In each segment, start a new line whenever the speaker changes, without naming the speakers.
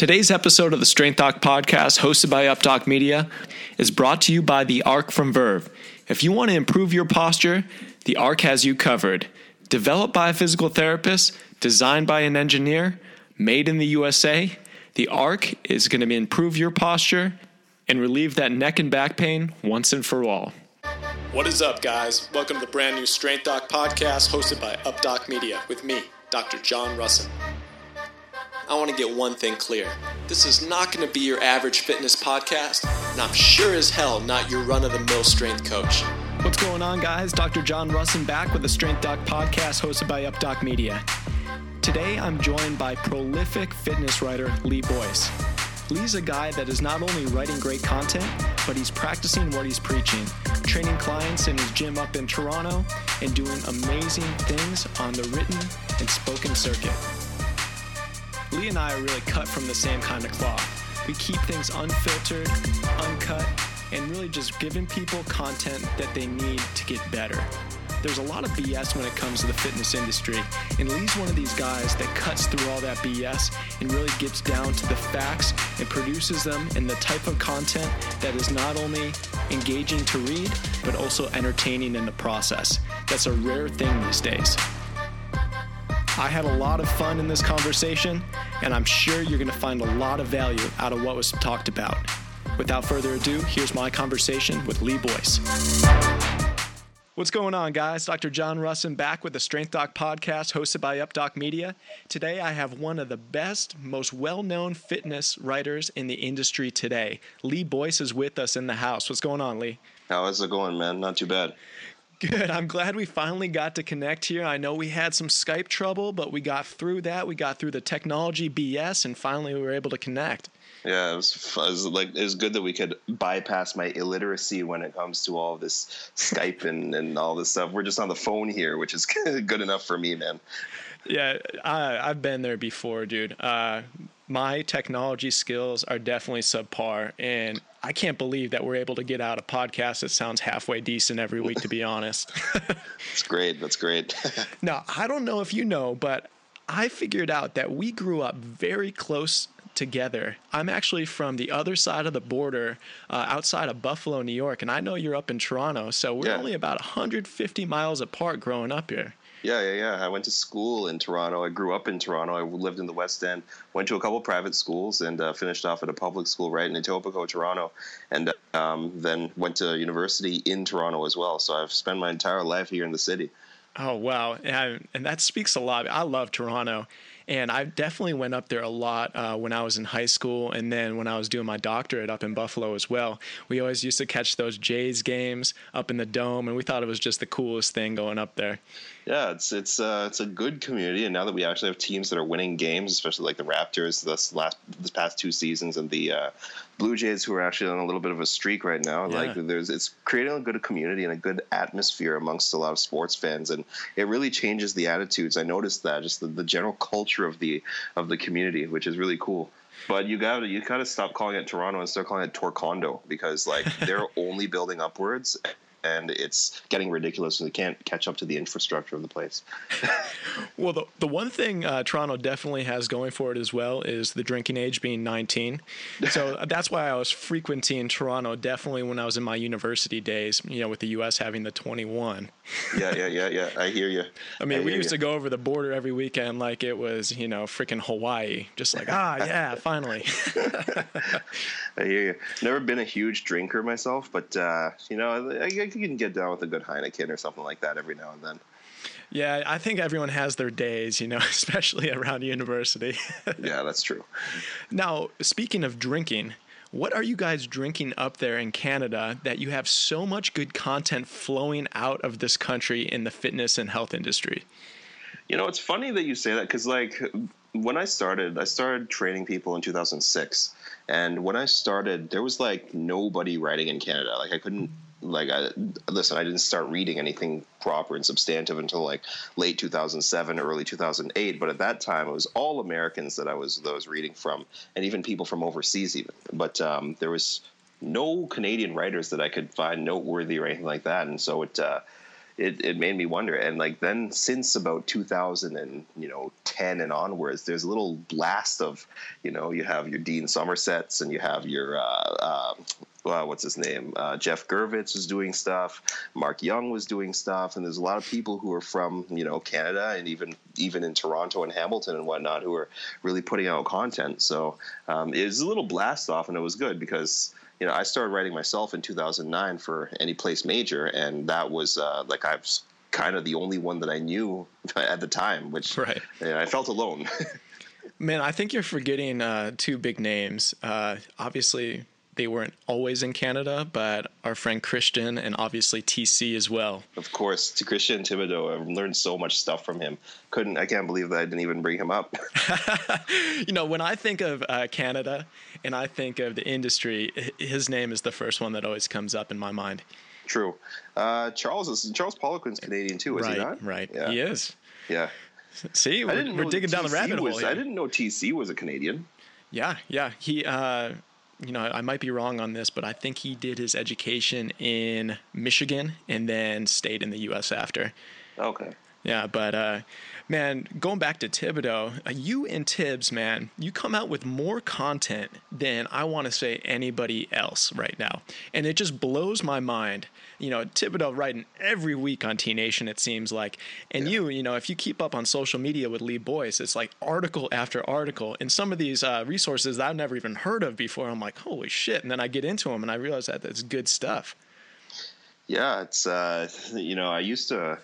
Today's episode of the Strength Doc podcast, hosted by UpDoc Media, is brought to you by the ARC from Verve. If you want to improve your posture, the ARC has you covered. Developed by a physical therapist, designed by an engineer, made in the USA, the ARC is going to improve your posture and relieve that neck and back pain once and for all. What is up, guys? Welcome to the brand new Strength Doc podcast hosted by UpDoc Media with me, Dr. John Rusin. I want to get one thing clear. This is not going to be your average fitness podcast, and I'm sure as hell not your run of the mill strength coach. What's going on, guys? Dr. John Rusin back with the Strength Doc podcast hosted by UpDoc Media. Today, I'm joined by prolific fitness writer Lee Boyce. Lee's a guy that is not only writing great content, but he's practicing what he's preaching, training clients in his gym up in Toronto, and doing amazing things on the written and spoken circuit. Lee and I are really cut from the same kind of cloth. We keep things unfiltered, uncut, and really just giving people content that they need to get better. There's a lot of BS when it comes to the fitness industry, and Lee's one of these guys that cuts through all that BS and really gets down to the facts and produces them in the type of content that is not only engaging to read, but also entertaining in the process. That's a rare thing these days. I had a lot of fun in this conversation, and I'm sure you're going to find a lot of value out of what was talked about. Without further ado, here's my conversation with Lee Boyce. What's going on, guys? Dr. John Rusin back with the Strength Doc podcast hosted by UpDoc Media. Today, I have one of the best, most well known fitness writers in the industry today. Lee Boyce is with us in the house. What's going on, Lee?
How's it going, man? Not too bad.
Good. I'm glad we finally got to connect here. I know we had some Skype trouble, but we got through that. We got through the technology BS, and finally we were able to connect.
Yeah, it was, it was like it was good that we could bypass my illiteracy when it comes to all this Skype and, and all this stuff. We're just on the phone here, which is good enough for me, man.
Yeah, I, have been there before, dude. Uh, my technology skills are definitely subpar, and I can't believe that we're able to get out a podcast that sounds halfway decent every week, to be honest.
That's great. That's great.
now, I don't know if you know, but I figured out that we grew up very close together. I'm actually from the other side of the border, uh, outside of Buffalo, New York, and I know you're up in Toronto, so we're yeah. only about 150 miles apart growing up here.
Yeah, yeah, yeah. I went to school in Toronto. I grew up in Toronto. I lived in the West End. Went to a couple private schools and uh, finished off at a public school right in Etobicoke, Toronto, and um, then went to university in Toronto as well. So I've spent my entire life here in the city.
Oh wow, and, and that speaks a lot. I love Toronto, and I definitely went up there a lot uh, when I was in high school, and then when I was doing my doctorate up in Buffalo as well. We always used to catch those Jays games up in the dome, and we thought it was just the coolest thing going up there.
Yeah, it's it's uh, it's a good community, and now that we actually have teams that are winning games, especially like the Raptors this last this past two seasons, and the uh, Blue Jays who are actually on a little bit of a streak right now. Yeah. Like there's it's creating a good community and a good atmosphere amongst a lot of sports fans, and it really changes the attitudes. I noticed that just the, the general culture of the of the community, which is really cool. But you got to you got to stop calling it Toronto and start calling it Torcondo because like they're only building upwards and it's getting ridiculous and they can't catch up to the infrastructure of the place.
well, the, the one thing uh, Toronto definitely has going for it as well is the drinking age being 19. So that's why I was frequenting Toronto definitely when I was in my university days, you know, with the U.S. having the 21.
yeah, yeah, yeah, yeah. I hear you.
I mean, I we used you. to go over the border every weekend like it was, you know, freaking Hawaii. Just like, ah, yeah, finally.
I hear you. Never been a huge drinker myself, but, uh, you know, I, I you can get down with a good Heineken or something like that every now and then.
Yeah, I think everyone has their days, you know, especially around university.
yeah, that's true.
Now, speaking of drinking, what are you guys drinking up there in Canada that you have so much good content flowing out of this country in the fitness and health industry?
You know, it's funny that you say that because, like, when I started, I started training people in 2006. And when I started, there was like nobody writing in Canada. Like, I couldn't like I listen, I didn't start reading anything proper and substantive until like late 2007, early 2008. But at that time, it was all Americans that I was those reading from, and even people from overseas, even. But um, there was no Canadian writers that I could find noteworthy or anything like that, and so it. Uh, it, it made me wonder. And like then since about 2000 and you know 10 and onwards, there's a little blast of you know you have your Dean Somersets and you have your uh, uh, well, what's his name? Uh, Jeff Girvitz was doing stuff. Mark Young was doing stuff, and there's a lot of people who are from you know Canada and even even in Toronto and Hamilton and whatnot who are really putting out content. So um, it was a little blast off, and it was good because you know I started writing myself in 2009 for Any Place Major, and that was uh, like I've kind of the only one that I knew at the time, which right. you know, I felt alone.
Man, I think you're forgetting uh, two big names. Uh, obviously, they weren't always in Canada, but our friend Christian and obviously TC as well.
Of course, to Christian Thibaudeau, I've learned so much stuff from him. Couldn't I can't believe that I didn't even bring him up.
you know, when I think of uh, Canada and I think of the industry, his name is the first one that always comes up in my mind.
True. Uh, Charles is Charles Poliquin's Canadian too, is
right,
he not?
Right. Yeah. He is.
Yeah.
See, we're, we're digging TC down the rabbit
was,
hole. Here.
I didn't know TC was a Canadian.
Yeah, yeah. He uh, you know, I might be wrong on this, but I think he did his education in Michigan and then stayed in the U.S. after.
Okay.
Yeah, but uh, man, going back to Thibaudeau, uh, you and Tibbs, man, you come out with more content than I want to say anybody else right now, and it just blows my mind. You know, Thibaudeau writing every week on T Nation, it seems like, and yeah. you, you know, if you keep up on social media with Lee Boyce, it's like article after article, and some of these uh, resources that I've never even heard of before. I'm like, holy shit! And then I get into them and I realize that it's good stuff.
Yeah, it's uh, you know, I used to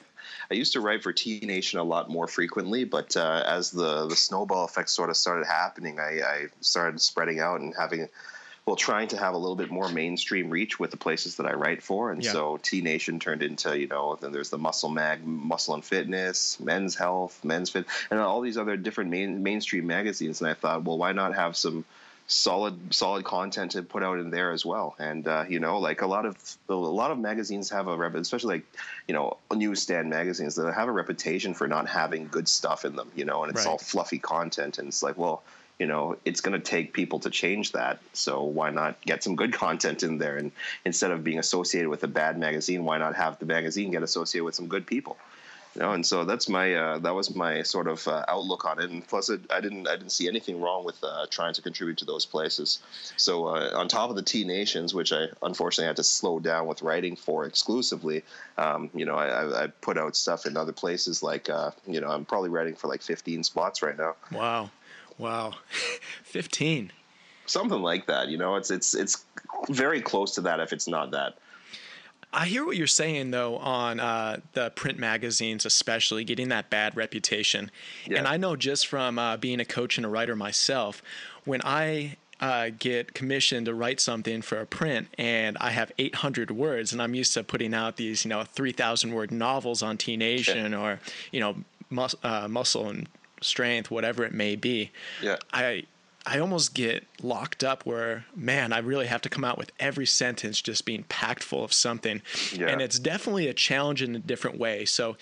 I used to write for T Nation a lot more frequently, but uh, as the the snowball effect sort of started happening, I, I started spreading out and having well, trying to have a little bit more mainstream reach with the places that I write for, and yeah. so T Nation turned into you know then there's the Muscle Mag, Muscle and Fitness, Men's Health, Men's Fit, and all these other different main, mainstream magazines. And I thought, well, why not have some solid solid content to put out in there as well. And uh, you know like a lot of a lot of magazines have a rep especially like you know newsstand magazines that have a reputation for not having good stuff in them you know and it's right. all fluffy content. And it's like well you know it's going to take people to change that. So why not get some good content in there? And instead of being associated with a bad magazine why not have the magazine get associated with some good people you know, and so that's my uh, that was my sort of uh, outlook on it. And plus, it, I didn't I didn't see anything wrong with uh, trying to contribute to those places. So uh, on top of the T Nations, which I unfortunately had to slow down with writing for exclusively, um, you know, I, I, put out stuff in other places. Like uh, you know, I'm probably writing for like 15 spots right now.
Wow, wow, 15.
Something like that. You know, it's it's it's very close to that if it's not that.
I hear what you're saying though on uh, the print magazines, especially getting that bad reputation. Yeah. And I know just from uh, being a coach and a writer myself, when I uh, get commissioned to write something for a print and I have 800 words and I'm used to putting out these, you know, 3,000 word novels on T Nation yeah. or, you know, mus- uh, muscle and strength, whatever it may be.
Yeah.
I I almost get locked up where, man, I really have to come out with every sentence just being packed full of something. Yeah. And it's definitely a challenge in a different way. So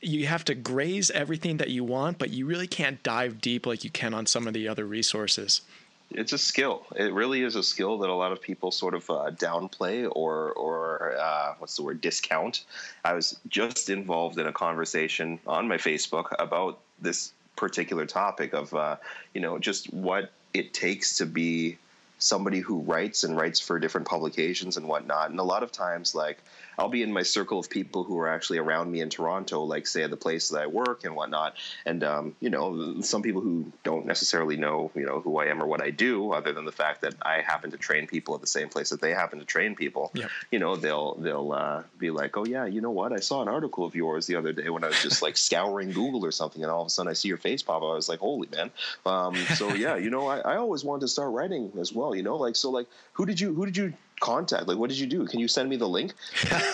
you have to graze everything that you want, but you really can't dive deep like you can on some of the other resources.
It's a skill. It really is a skill that a lot of people sort of uh, downplay or, or uh, what's the word, discount. I was just involved in a conversation on my Facebook about this particular topic of uh, you know just what it takes to be somebody who writes and writes for different publications and whatnot. And a lot of times, like I'll be in my circle of people who are actually around me in Toronto, like say at the place that I work and whatnot. And um, you know, some people who don't necessarily know, you know, who I am or what I do, other than the fact that I happen to train people at the same place that they happen to train people. Yep. You know, they'll they'll uh, be like, oh yeah, you know what? I saw an article of yours the other day when I was just like scouring Google or something, and all of a sudden I see your face pop up. I was like, holy man. Um, so yeah, you know, I, I always wanted to start writing as well. You know, like so, like who did you who did you contact? Like, what did you do? Can you send me the link?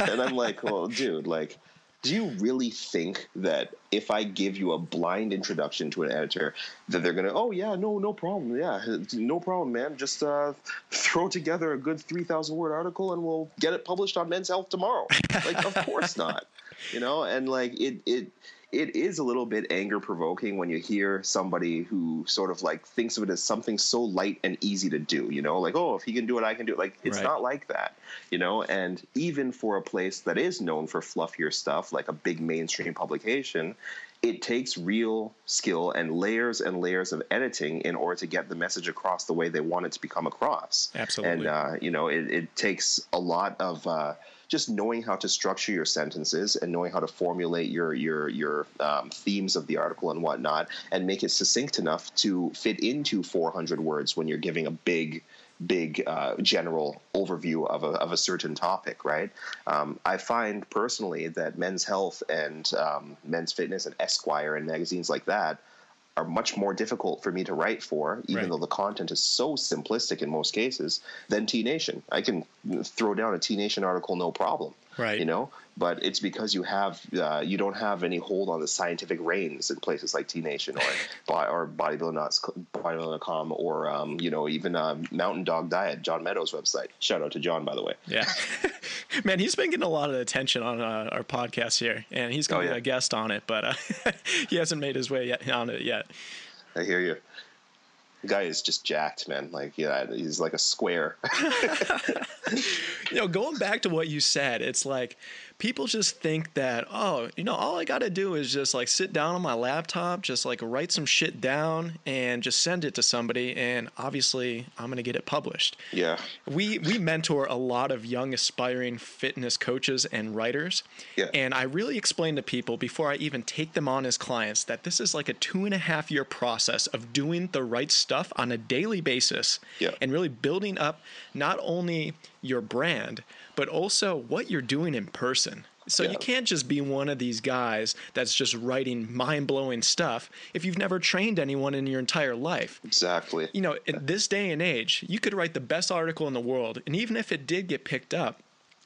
and I'm like, well, dude, like, do you really think that if I give you a blind introduction to an editor, that they're gonna, oh yeah, no, no problem, yeah, no problem, man, just uh, throw together a good three thousand word article and we'll get it published on Men's Health tomorrow? like, of course not, you know, and like it, it it is a little bit anger provoking when you hear somebody who sort of like thinks of it as something so light and easy to do, you know, like, oh, if he can do it, I can do it. Like, it's
Right.
not like that, you know, and even for a place that is known for fluffier stuff, like a big mainstream publication, it takes real skill and layers and layers of editing in order to get the message across the way they want it to become across.
Absolutely.
And, uh, you know, it, it takes a lot of uh, just knowing how to structure your sentences and knowing how to formulate your your your um, themes of the article and whatnot, and make it succinct enough to fit into 400 words when you're giving a big big uh, general overview of a, of a certain topic, right? Um, I find personally that Men's Health and um, Men's Fitness and Esquire and magazines like that are much more difficult for me to write for, even
Right.
though the content is so simplistic in most cases, than T Nation. I can throw down a T Nation article no problem.
Right.
You know, but it's because you have uh, you don't have any hold on the scientific reins in places like T Nation or or Bodybuilding.com or um, you know even um, Mountain Dog Diet, John Meadows' website. Shout out to John, by the way.
Yeah. Man, he's been getting a lot of attention on uh, our podcast here, and he's going to
Oh,
be a guest on it, but uh, he hasn't made his way yet on it yet.
I hear you. The guy is just jacked, man. Like yeah, he's like a square.
You know, going back to what you said, it's like people just think that, oh, you know, all I got to do is just like sit down on my laptop, just like write some shit down and just send it to somebody, and obviously I'm to get it published.
yeah.
we we mentor a lot of young aspiring fitness coaches and writers
Yeah.
and i really explain to people before i even take them on as clients that this is like a two and a half year process of doing the right stuff on a daily basis
Yeah.
and really building up not only your brand but also what you're doing in person so
Yeah.
you can't just be one of these guys that's just writing mind-blowing stuff if you've never trained anyone in your entire life
Exactly.
you know, in this day and age, you could write the best article in the world, and even if it did get picked up,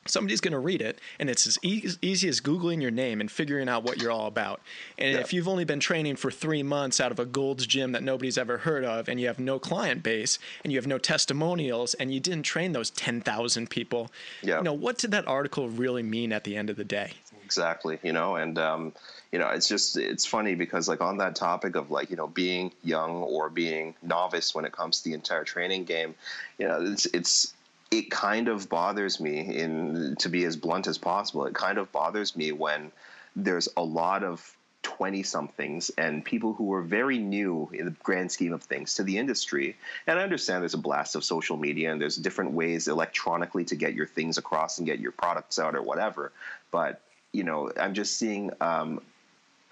somebody's going to read it, and it's as easy, easy as Googling your name and figuring out what you're all about. And if you've only been training for three months out of a Gold's Gym that nobody's ever heard of, and you have no client base, and you have no testimonials, and you didn't train those 10,000 people, you know, what did that article really mean at the end of the day?
exactly you know and um, you know it's just it's funny because like on that topic of like you know being young or being novice when it comes to the entire training game you know it's it's it kind of bothers me in to be as blunt as possible it kind of bothers me when there's a lot of 20 somethings and people who are very new in the grand scheme of things to the industry. And I understand there's a blast of social media and there's different ways electronically to get your things across and get your products out or whatever. But, you know, I'm just seeing um,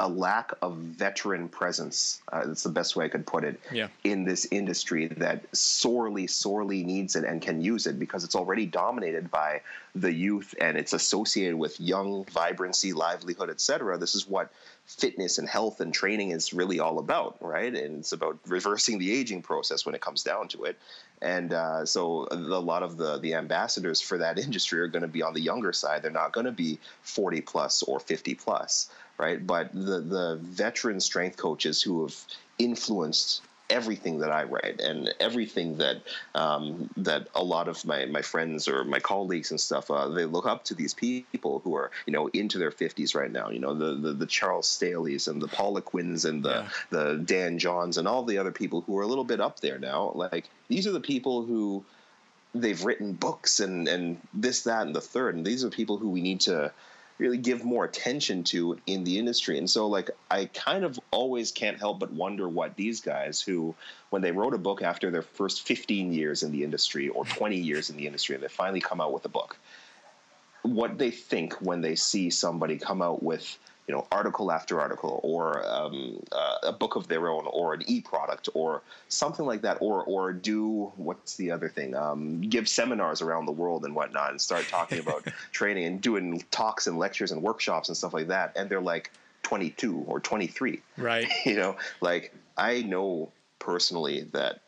a lack of veteran presence. Uh, that's the best way I could put it.
Yeah.
In this industry that sorely, sorely needs it and can use it because it's already dominated by the youth and it's associated with young vibrancy, livelihood, etc. This is what fitness and health and training is really all about, right? And it's about reversing the aging process when it comes down to it. And uh, so a lot of the the ambassadors for that industry are going to be on the younger side. They're not going to be 40 plus or 50 plus, right? But the the veteran strength coaches who have influenced everything that I write and everything that um, that a lot of my, my friends or my colleagues and stuff uh, they look up to these people who are you know into their 50s right now. You know the the, the Charles Staleys and the Poliquins and the
Yeah.
the Dan Johns and all the other people who are a little bit up there now. Like these are the people who they've written books and and this that and the third. And these are people who we need to really give more attention to in the industry. And so like i kind of always can't help but wonder what these guys who when they wrote a book after their first 15 years in the industry or 20 years in the industry and they finally come out with a book. What they think when they see somebody come out with you know article after article or um, uh, a book of their own or an e-product or something like that or or do what's the other thing um, give seminars around the world and whatnot and start talking about training and doing talks and lectures and workshops and stuff like that. And they're like 22 or 23
Right.
you know like i know personally that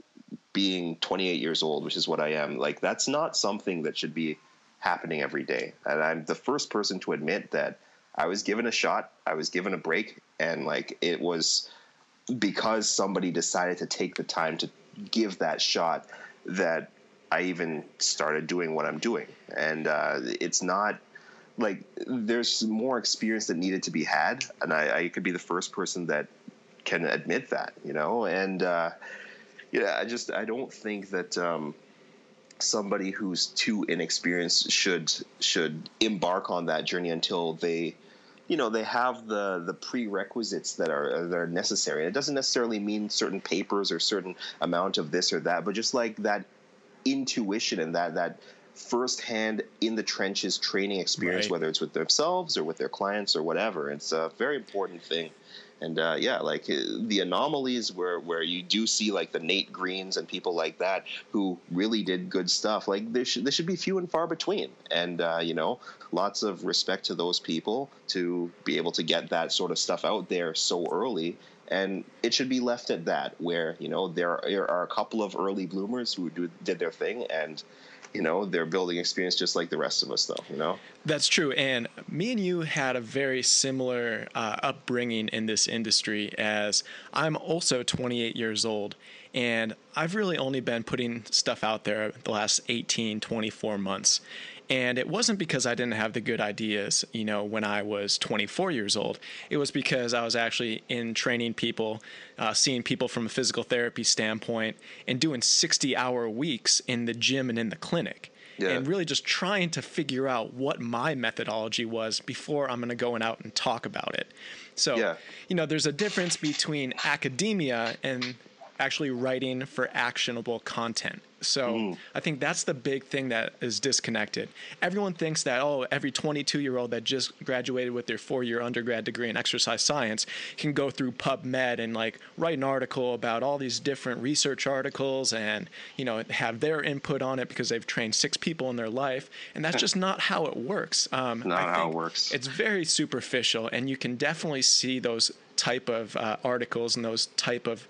being 28 years old which is what i am like that's not something that should be happening every day. And i'm the first person to admit that i was given a shot i was given a break and like it was because somebody decided to take the time to give that shot that i even started doing what i'm doing and uh, it's not like there's more experience that needed to be had, and I, I could be the first person that can admit that, you know, and uh, yeah, I just I don't think that. Um, somebody who's too inexperienced should should embark on that journey until they you know they have the the prerequisites that are that are necessary. it doesn't necessarily mean certain papers or certain amount of this or that, but just like that intuition and that that firsthand in the trenches training experience, right. whether it's with themselves or with their clients or whatever. It's a very important thing. And uh, yeah, like uh, the anomalies where where you do see like the Nate Greens and people like that who really did good stuff. Like there should there should be few and far between. And uh, you know, lots of respect to those people to be able to get that sort of stuff out there so early and it should be left at that where you know there are a couple of early bloomers who do, did their thing and you know they're building experience just like the rest of us though you know?
That's true and me and you had a very similar uh, upbringing in this industry as i'm also 28 years old and i've really only been putting stuff out there the last 18 24 months and it wasn't because I didn't have the good ideas, you know, when I was 24 years old. It was because I was actually in training people, uh, seeing people from a physical therapy standpoint, and doing 60 hour weeks in the gym and in the clinic. Yeah. And really just trying to figure out what my methodology was before I'm going to go and out and talk about it. So, yeah. you know, there's a difference between academia and actually writing for actionable content. So mm. I think that's the big thing that is disconnected. Everyone thinks that, oh, every 22 year old that just graduated with their four year undergrad degree in exercise science can go through PubMed and like write an article about all these different research articles and, you know, have their input on it because they've trained six people in their life. And that's just not how it works.
Um, not how it works.
It's very superficial and you can definitely see those type of uh, articles and those type of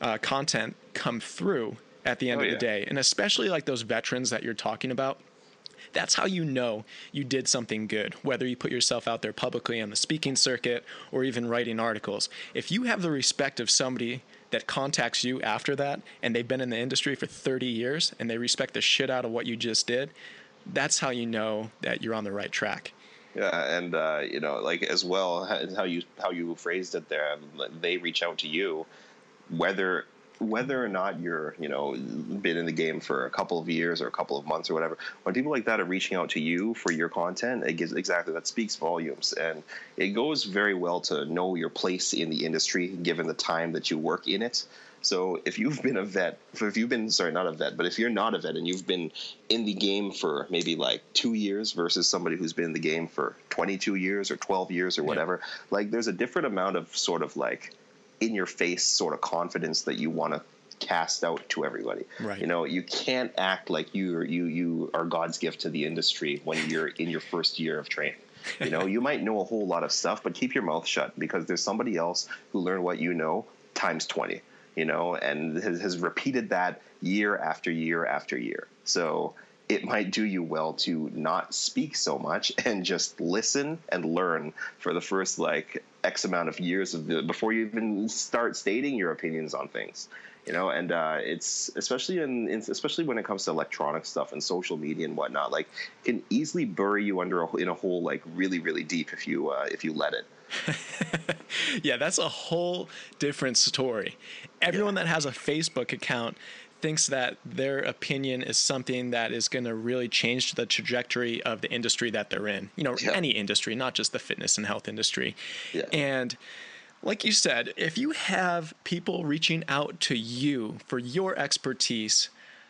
uh, content come through at the end oh, of the day. And especially like those veterans that you're talking about, that's how you know you did something good, whether you put yourself out there publicly on the speaking circuit or even writing articles. If you have the respect of somebody that contacts you after that and they've been in the industry for 30 years and they respect the shit out of what you just did, that's how you know that you're on the right track.
Yeah, and uh, you know, like as well, how you how you phrased it there, they reach out to you whether whether or not you're you know been in the game for a couple of years or a couple of months or whatever when people like that are reaching out to you for your content it gives exactly that speaks volumes and it goes very well to know your place in the industry given the time that you work in it so if you've been a vet if you've been sorry not a vet but if you're not a vet and you've been in the game for maybe like two years versus somebody who's been in the game for 22 years or 12 years or whatever yeah. like there's a different amount of sort of like in your face sort of confidence that you want to cast out to everybody. Right. You know, you can't act like you are, you you are God's gift to the industry when you're in your first year of training. You know, you might know a whole lot of stuff, but keep your mouth shut because there's somebody else who learned what you know times 20, you know, and has, has repeated that year after year after year. So it might do you well to not speak so much and just listen and learn for the first like X amount of years of the, before you even start stating your opinions on things. You know, and uh, it's especially in, in, especially when it comes to electronic stuff and social media and whatnot. Like, can easily bury you under a, in a hole like really, really deep if you uh, if you let it.
yeah, that's a whole different story. Everyone yeah. that has a Facebook account thinks that their opinion is something that is going to really change the trajectory of the industry that they're in. You know, yeah. any industry, not just the fitness and health industry. Yeah. And like you said, if you have people reaching out to you for your expertise,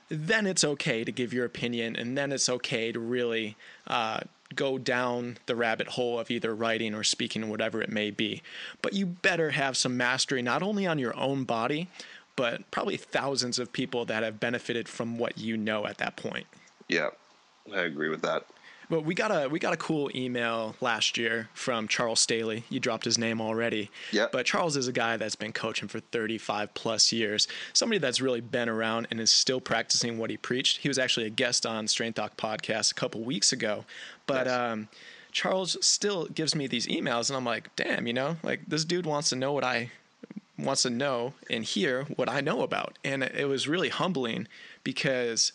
then it's okay to give your opinion, and then it's okay to really uh, go down the rabbit hole of either writing or speaking, whatever it may be. But you better have some mastery not only on your own body, but probably thousands of people that have benefited from what you know at that point.
Yeah, I agree with that.
But we got a we got a cool email last year from Charles Staley. You dropped his name already.
Yeah.
But Charles is a guy that's been coaching for 35 plus years. Somebody that's really been around and is still practicing what he preached. He was actually a guest on Strength Doc podcast a couple weeks ago. But yes. um, Charles still gives me these emails, and I'm like, damn, you know, like this dude wants to know what I wants to know and hear what I know about. And it was really humbling because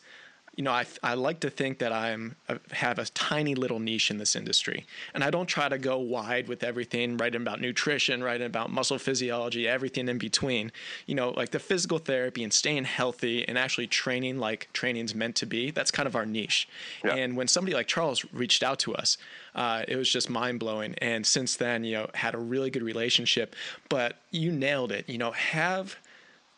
you know, I, I like to think that I'm have a tiny little niche in this industry, and I don't try to go wide with everything. Writing about nutrition, writing about muscle physiology, everything in between. You know, like the physical therapy and staying healthy and actually training like training's meant to be. That's kind of our niche. Yeah. And when somebody like Charles reached out to us, uh, it was just mind blowing. And since then, you know, had a really good relationship. But you nailed it. You know, have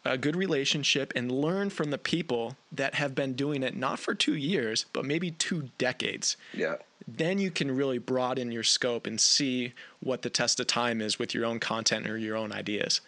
a good relationship and learn from the people that have been doing it not for two years, but maybe two decades.
Yeah.
Then you can really broaden your scope and see what the test of time is with your own content or your own ideas.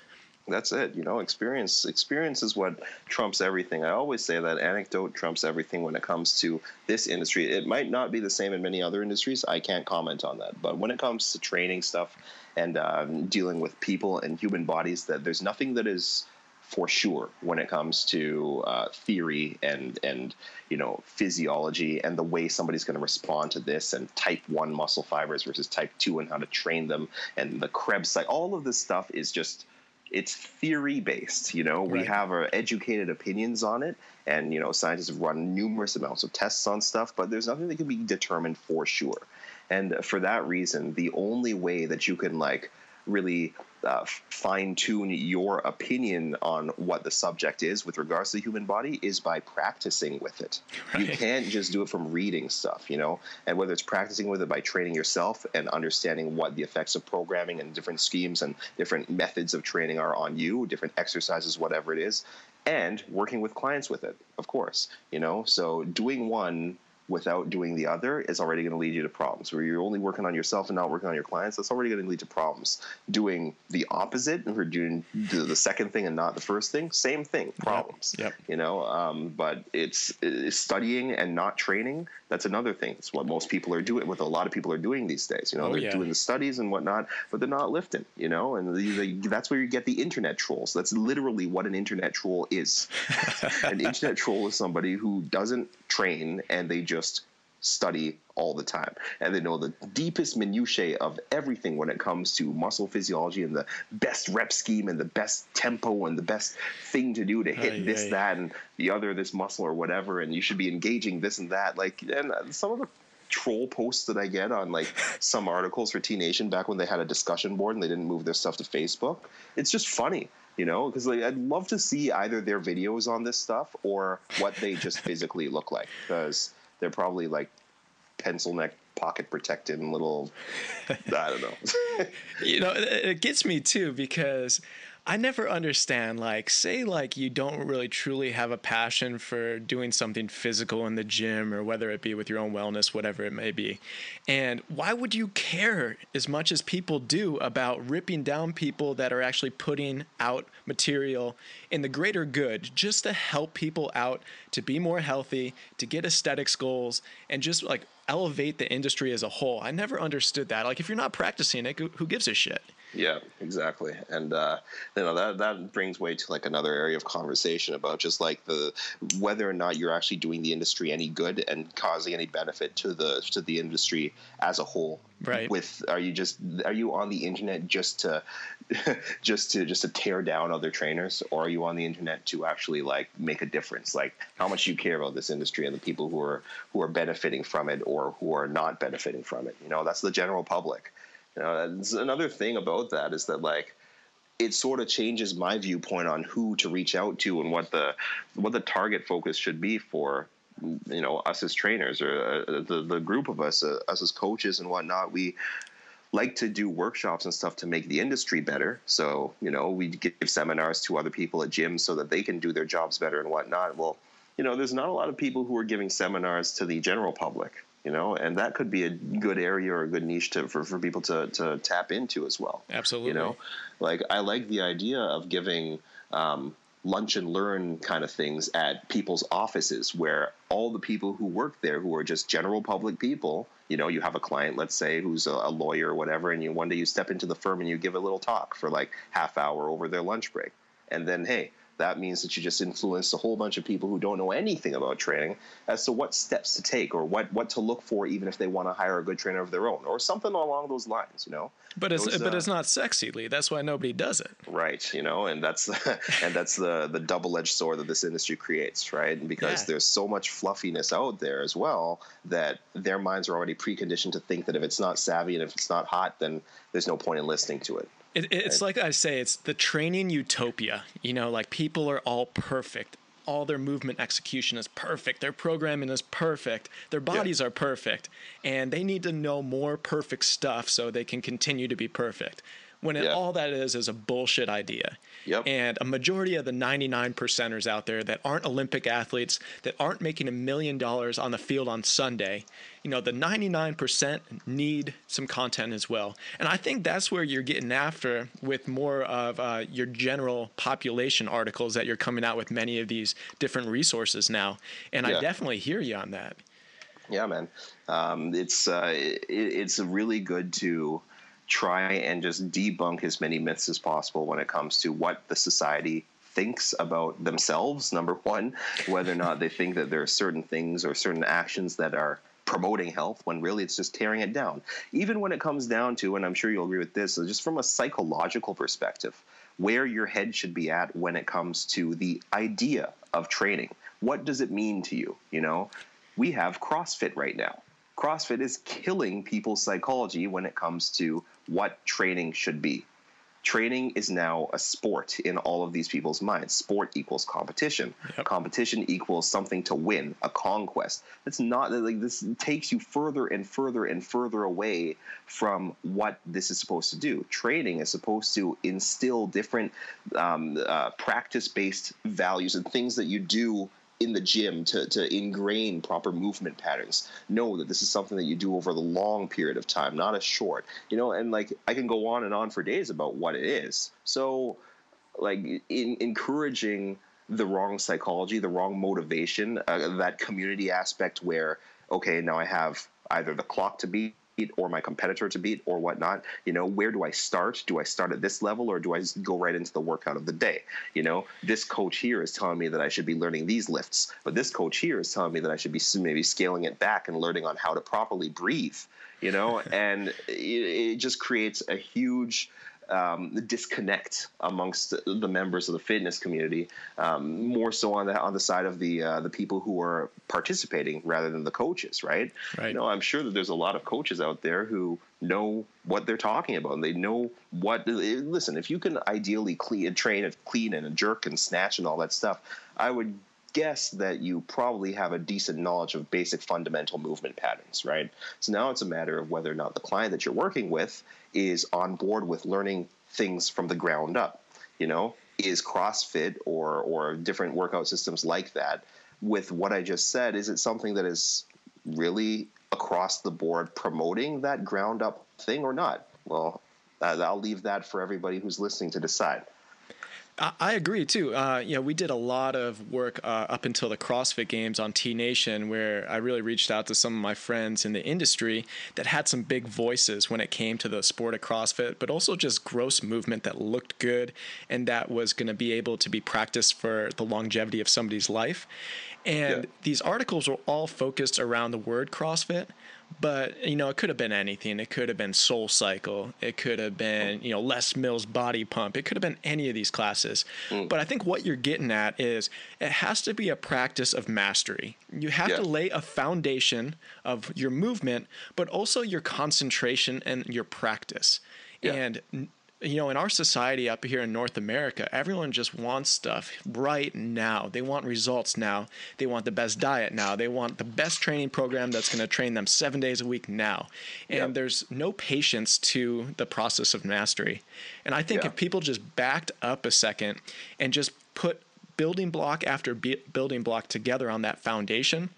That's it. You know, experience experience is what trumps everything. I always say that anecdote trumps everything when it comes to this industry. It might not be the same in many other industries. I can't comment on that. But when it comes to training stuff and um, dealing with people and human bodies, that there's nothing that is for sure when it comes to uh, theory and and you know physiology and the way somebody's going to respond to this and type one muscle fibers versus type two and how to train them and the Krebs cycle. All of this stuff is just it's theory based. You know, we have our educated opinions on it, and you know, scientists have run numerous amounts of tests on stuff, but there's nothing that can be determined for sure. And for that reason, the only way that you can like really uh, fine tune your opinion on what the subject is with regards to the human body is by practicing with it. Right. You can't just do it from reading stuff, you know, and whether it's practicing with it by training yourself and understanding what the effects of programming and different schemes and different methods of training are on you, different exercises, whatever it is, and working with clients with it, of course, you know, so doing one without doing the other is already going to lead you to problems. Where you're only working on yourself and not working on your clients, that's already going to lead to problems. Doing the opposite, or doing the second thing and not the first thing, same thing, problems.
Yep. yep.
You know, um, but it's, it's, studying and not training. That's another thing. It's what most people are doing. What a lot of people are doing these days. You know, oh, they're yeah. doing the studies and whatnot, but they're not lifting. You know, and the, the, that's where you get the internet trolls. That's literally what an internet troll is. an internet troll is somebody who doesn't train and they just study all the time. And they know the deepest minutiae of everything when it comes to muscle physiology and the best rep scheme and the best tempo and the best thing to do to hit this that and the other this muscle or whatever. And you should be engaging this and that. Like and some of the troll posts that I get on like some articles for T Nation back when they had a discussion board and they didn't move their stuff to Facebook. It's just funny you know because like i'd love to see either their videos on this stuff or what they just physically look like because they're probably like pencil neck pocket protected and little i don't know.
You know it, it gets me too because I never understand like say like you don't really truly have a passion for doing something physical in the gym or whether it be with your own wellness whatever it may be. And why would you care as much as people do about ripping down people that are actually putting out material in the greater good just to help people out to be more healthy, to get aesthetics goals and just like elevate the industry as a whole. I never understood that. Like if you're not practicing it, who gives a shit?
Yeah, exactly. And uh, you know that that brings way to like another area of conversation about just like the whether or not you're actually doing the industry any good and causing any benefit to the to the industry as a whole.
Right.
With are you just are you on the internet just to just to just to tear down other trainers or are you on the internet to actually like make a difference? Like how much you care about this industry and the people who are who are benefiting from it or who are not benefiting from it. You know, that's the general public. You know, another thing about that is that like it sort of changes my viewpoint on who to reach out to and what the what the target focus should be for you know us as trainers or uh, the the group of us uh, us as coaches and whatnot. We like to do workshops and stuff to make the industry better. So you know we give seminars to other people at gyms so that they can do their jobs better and whatnot. Well you know there's not a lot of people who are giving seminars to the general public you know, and that could be a good area or a good niche to, for, for people to, to tap into as well.
Absolutely.
You know, like I like the idea of giving um, lunch and learn kind of things at people's offices where all the people who work there who are just general public people you know you have a client let's say who's a, a, lawyer or whatever and you one day you step into the firm and you give a little talk for like half hour over their lunch break and then hey that means that you just influence a whole bunch of people who don't know anything about training as to what steps to take or what, what to look for, even if they want to hire a good trainer of their own or something along those lines, you know?
But it's, those, but uh, it's not sexy, Lee. That's why nobody does it.
Right. You know, and that's, and that's the, the double edged sword that this industry creates, right? Because yeah. there's so much fluffiness out there as well that their minds are already preconditioned to think that if it's not savvy and if it's not hot, then there's no point in listening to it.
It, it's like I say, it's the training utopia. You know, like people are all perfect. All their movement execution is perfect. Their programming is perfect. Their bodies yeah. are perfect. And they need to know more perfect stuff so they can continue to be perfect when it, yeah. all that is is a bullshit idea.
Yep.
And a majority of the 99 percenters out there that aren't Olympic athletes, that aren't making a million dollars on the field on Sunday, you know, the 99% need some content as well. And I think that's where you're getting after with more of uh, your general population articles that you're coming out with many of these different resources now. And yeah. I definitely hear you on that.
Yeah, man. Um, it's uh, it, it's really good to try and just debunk as many myths as possible when it comes to what the society thinks about themselves number one whether or not they think that there are certain things or certain actions that are promoting health when really it's just tearing it down. Even when it comes down to and i'm sure you'll agree with this just from a psychological perspective where your head should be at when it comes to the idea of training. What does it mean to you you know? We have crossfit right now CrossFit is killing people's psychology when it comes to what training should be. Training is now a sport in all of these people's minds. Sport equals competition. Yep. Competition equals something to win, a conquest. It's not like this takes you further and further and further away from what this is supposed to do. Training is supposed to instill different um, uh, practice based values and things that you do in the gym to, to ingrain proper movement patterns. Know that this is something that you do over the long period of time, not a short. You know, and like I can go on and on for days about what it is. So, like in encouraging the wrong psychology, the wrong motivation, uh, that community aspect where okay, now I have either the clock to beat or my competitor to beat or whatnot you know where do i start? Do i start at this level or do i go right into the workout of the day? You know this coach here is telling me that i should be learning these lifts but this coach here is telling me that i should be maybe scaling it back and learning on how to properly breathe you know? And it, it just creates a huge um, disconnect amongst the members of the fitness community, um, more so on the on the side of the uh, the people who are participating rather than the coaches, right? Right. You know, I'm sure that there's a lot of coaches out there who know what they're talking about. And they know what. Listen, if you can ideally clean, train and clean and a jerk and snatch and all that stuff, I would guess that you probably have a decent knowledge of basic fundamental movement patterns, right? So now it's a matter of whether or not the client that you're working with is on board with learning things from the ground up. You know, is CrossFit or or different workout systems like that with what I just said, is it something that is really across the board promoting that ground up thing or not? Well, I'll leave that for everybody who's listening to decide.
I agree too. Uh, you know, we did a lot of work uh, up until the CrossFit Games on T Nation, where I really reached out to some of my friends in the industry that had some big voices when it came to the sport of CrossFit, but also just gross movement that looked good and that was going to be able to be practiced for the longevity of somebody's life. And yeah. these articles were all focused around the word CrossFit, but you know it could have been anything it could have been soul cycle it could have been you know les mills body pump it could have been any of these classes mm. but i think what you're getting at is it has to be a practice of mastery you have yeah. to lay a foundation of your movement but also your concentration and your practice yeah. and you know, in our society up here in North America, everyone just wants stuff right now. They want results now. They want the best diet now. They want the best training program that's going to train them seven days a week now. And yep. there's no patience to the process of mastery. And I think yeah. if people just backed up a second and just put building block after building block together on that foundation,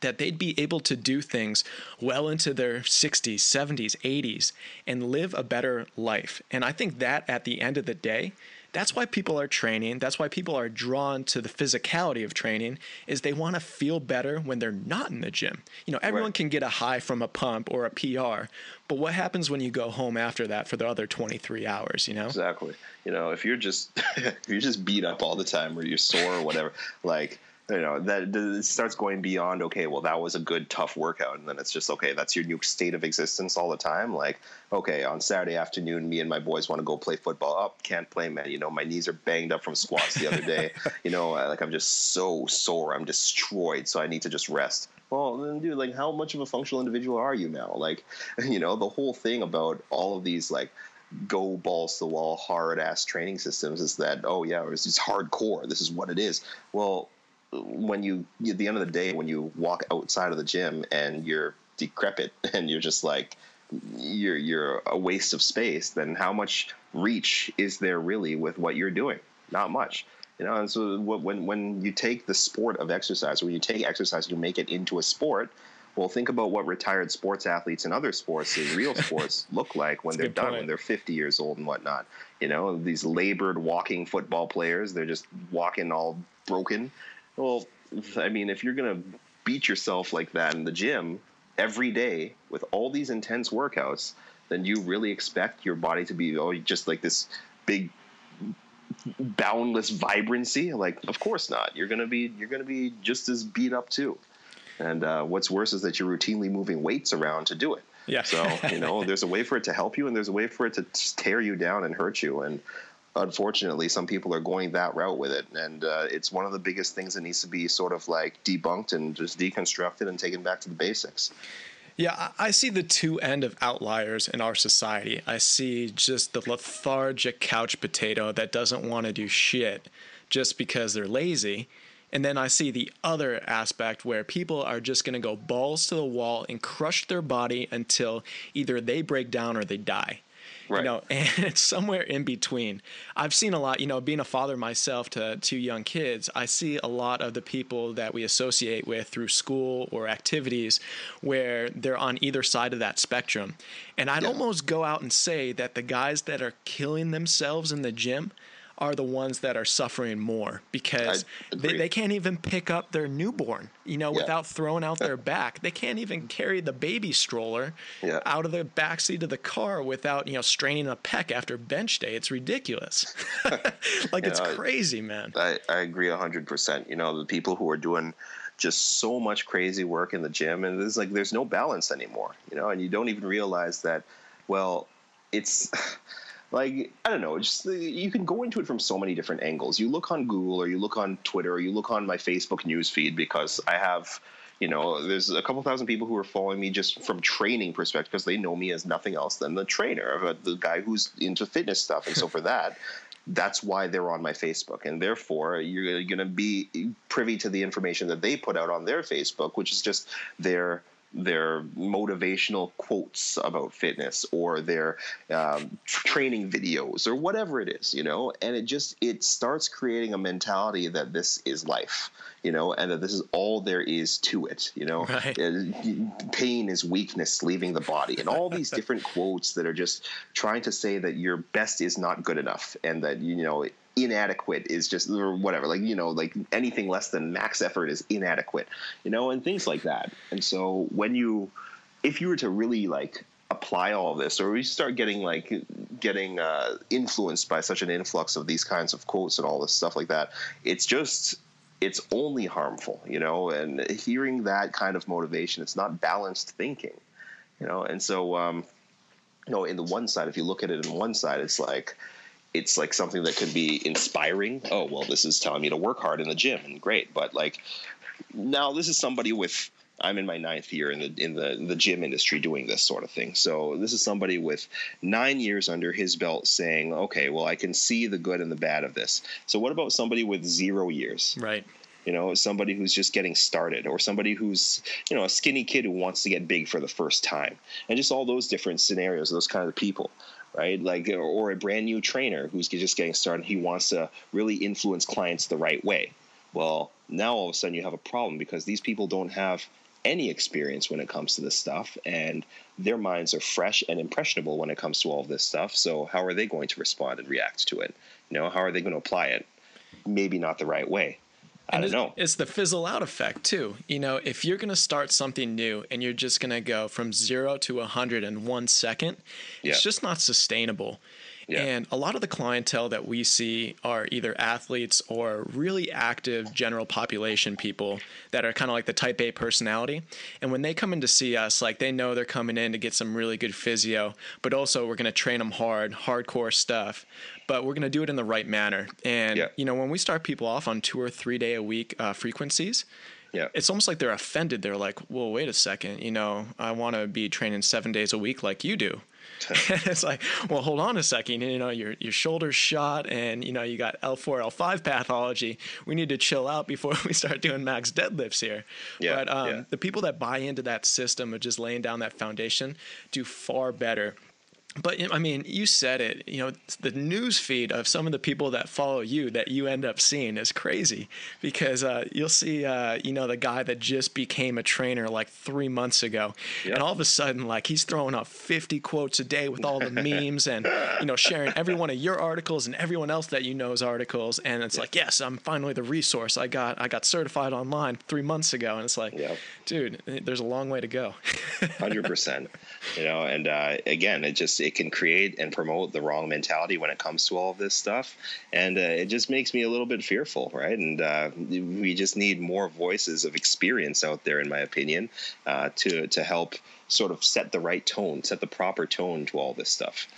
that they'd be able to do things well into their 60s, 70s, 80s and live a better life. And I think that at the end of the day, that's why people are training. That's why people are drawn to the physicality of training is they want to feel better when they're not in the gym. You know, everyone right. can get a high from a pump or a PR, but what happens when you go home after that for the other 23 hours, you know?
Exactly. You know, if you're just if you're just beat up all the time or you're sore or whatever, like you know that it starts going beyond okay well that was a good tough workout. And then it's just okay that's your new state of existence all the time. Like okay on saturday afternoon me and my boys want to go play football. Up oh, can't play man. You know my knees are banged up from squats the other day. You know like i'm just so sore. I'm destroyed. So i need to just rest. Well then dude like how much of a functional individual are you now? Like you know the whole thing about all of these like go balls to the wall hard ass training systems is that oh yeah it's just hardcore. This is what it is. Well when you at the end of the day when you walk outside of the gym and you're decrepit and you're just like you're you're a waste of space then how much reach is there really with what you're doing? Not much. You know and so when when you take the sport of exercise when you take exercise you make it into a sport well think about what retired sports athletes in other sports in real sports look like when That's they're done point. when they're 50 years old and whatnot. You know these labored walking football players they're just walking all broken well, I mean, if you're going to beat yourself like that in the gym every day with all these intense workouts, then you really expect your body to be oh, just like this big boundless vibrancy. Like of course not. You're gonna be you're gonna be just as beat up too. And uh, what's worse is that you're routinely moving weights around to do it.
Yeah.
So you know there's a way for it to help you and there's a way for it to tear you down and hurt you. And unfortunately, some people are going that route with it, and uh, it's one of the biggest things that needs to be sort of like debunked and just deconstructed and taken back to the basics.
Yeah, I see the two end of outliers in our society. I see just the lethargic couch potato that doesn't want to do shit just because they're lazy. And then I see the other aspect where people are just going to go balls to the wall and crush their body until either they break down or they die. Right. You know, and it's somewhere in between. I've seen a lot, you know, being a father myself to two young kids, I see a lot of the people that we associate with through school or activities where they're on either side of that spectrum. And I'd yeah. almost go out and say that the guys that are killing themselves in the gym are the ones that are suffering more because they, they can't even pick up their newborn, you know, yeah. without throwing out their back. They can't even carry the baby stroller yeah. out of the back seat of the car without, you know, straining a pec after bench day. It's ridiculous. like it's know, crazy, man.
I, I agree 100%. You know, the people who are doing just so much crazy work in the gym and there's like there's no balance anymore, you know, and you don't even realize that well, it's like I don't know, just you can go into it from so many different angles. You look on Google or you look on Twitter or you look on my Facebook news feed because I have you know, there's a couple thousand people who are following me just from training perspective because they know me as nothing else than the trainer, the guy who's into fitness stuff. And so for that, that's why they're on my Facebook. And therefore, you're going to be privy to the information that they put out on their Facebook, which is just their their motivational quotes about fitness or their um, training videos or whatever it is you know and it just it starts creating a mentality that this is life you know and that this is all there is to it you know right. pain is weakness leaving the body and all these different quotes that are just trying to say that your best is not good enough and that you know inadequate is just or whatever like you know like anything less than max effort is inadequate you know and things like that. And so when you if you were to really like apply all this or we start getting like getting uh, influenced by such an influx of these kinds of quotes and all this stuff like that it's just it's only harmful you know and hearing that kind of motivation it's not balanced thinking you know. And so um you know in the one side if you look at it in one side it's like it's like something that can be inspiring. Oh, well, this is telling me to work hard in the gym and great. But like now this is somebody with I'm in my ninth year in the in the the gym industry doing this sort of thing. So this is somebody with nine years under his belt saying, okay, well, I can see the good and the bad of this. So what about somebody with zero years?
Right.
You know, somebody who's just getting started, or somebody who's you know a skinny kid who wants to get big for the first time, and just all those different scenarios, those kind of people right? Like, or a brand new trainer who's just getting started. He wants to really influence clients the right way. Well, now all of a sudden you have a problem because these people don't have any experience when it comes to this stuff, and their minds are fresh and impressionable when it comes to all of this stuff. So, how are they going to respond and react to it? You know, how are they going to apply it? Maybe not the right way. I don't
it's,
know.
It's the fizzle out effect too. You know, if you're going to start something new and you're just going to go from zero to a hundred in one second,
Yeah.
it's just not sustainable.
Yeah.
And a lot of the clientele that we see are either athletes or really active general population people that are kind of like the type A personality. And when they come in to see us, like they know they're coming in to get some really good physio, but also we're going to train them hard, hardcore stuff. But we're going to do it in the right manner. And
Yeah.
you know, when we start people off on two or three day a week uh, frequencies,
Yeah.
it's almost like they're offended. They're like, "Well, wait a second. You know, I want to be training seven days a week like you do." it's like, well, hold on a second. You know, your your shoulders shot, and you know you got L four L five pathology. We need to chill out before we start doing max deadlifts here.
Yeah,
but um,
yeah.
the people that buy into that system of just laying down that foundation do far better. But I mean, you said it. You know, the news feed of some of the people that follow you that you end up seeing is crazy because uh, you'll see, uh, you know, the guy that just became a trainer like three months ago,
Yeah.
and all of a sudden, like he's throwing up 50 quotes a day with all the memes and you know sharing every one of your articles and everyone else that you know's articles, and it's like, yes, I'm finally the resource. I got I got certified online three months ago, and it's like,
Yep.
dude, there's a long way to go.
hundred percent. You know, and uh, again, it just it can create and promote the wrong mentality when it comes to all of this stuff, and uh, it just makes me a little bit fearful, right? And uh, we just need more voices of experience out there, in my opinion, uh, to to help sort of set the right tone, set the proper tone to all this stuff.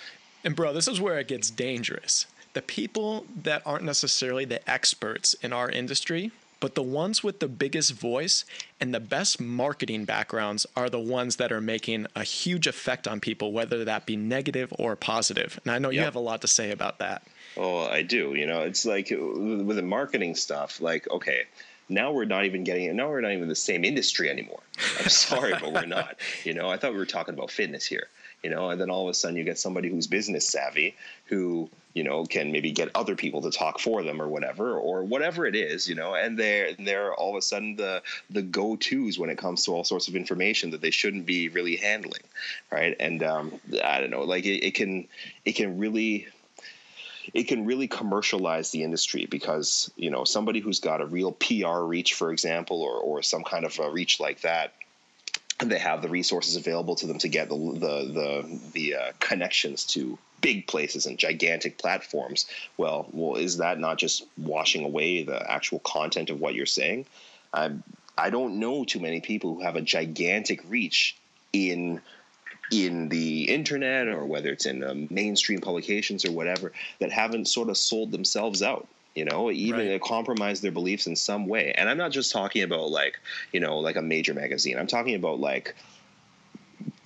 And bro, this is where it gets dangerous. The people that aren't necessarily the experts in our industry, but the ones with the biggest voice and the best marketing backgrounds are the ones that are making a huge effect on people, whether that be negative or positive. And I know you have a lot to say about that.
Oh, I do. You know, it's like uh, with the marketing stuff. Like, okay, now we're not even getting. it. Now we're not even the same industry anymore. I'm sorry, but we're not. You know, I thought we were talking about fitness here. You know, and then all of a sudden you get somebody who's business savvy who you know can maybe get other people to talk for them or whatever or whatever it is. You know, and they're they're all of a sudden the the go tos when it comes to all sorts of information that they shouldn't be really handling, right? And um, I don't know, like it, it can it can really it can really commercialize the industry because you know somebody who's got a real PR reach, for example, or or some kind of a reach like that, they have the resources available to them to get the the the, the uh, connections to big places and gigantic platforms. Well, well, is that not just washing away the actual content of what you're saying? I I don't know too many people who have a gigantic reach in in the internet or whether it's in um, mainstream publications or whatever that haven't sort of sold themselves out you know even
Right.
compromise their beliefs in some way and i'm not just talking about like you know like a major magazine i'm talking about like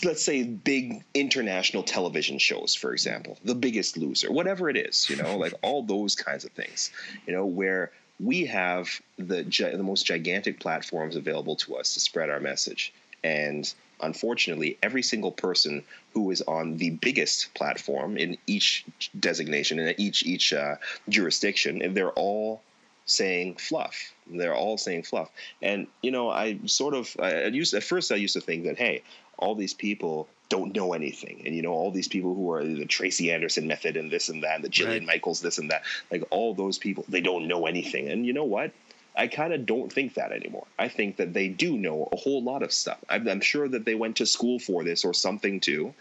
let's say big international television shows for example the biggest loser whatever it is you know like all those kinds of things you know where we have the the most gigantic platforms available to us to spread our message. And unfortunately every single person who is on the biggest platform in each designation in each each uh, jurisdiction they're all saying fluff. They're all saying fluff. And you know i sort of I used at first i used to think that hey all these people don't know anything and you know all these people who are the tracy anderson method and this and that and the jillian
Right.
michaels this and that like all those people they don't know anything and you know what I kind of don't think that anymore. I think that they do know a whole lot of stuff. I'm, I'm sure that they went to school for this or something too,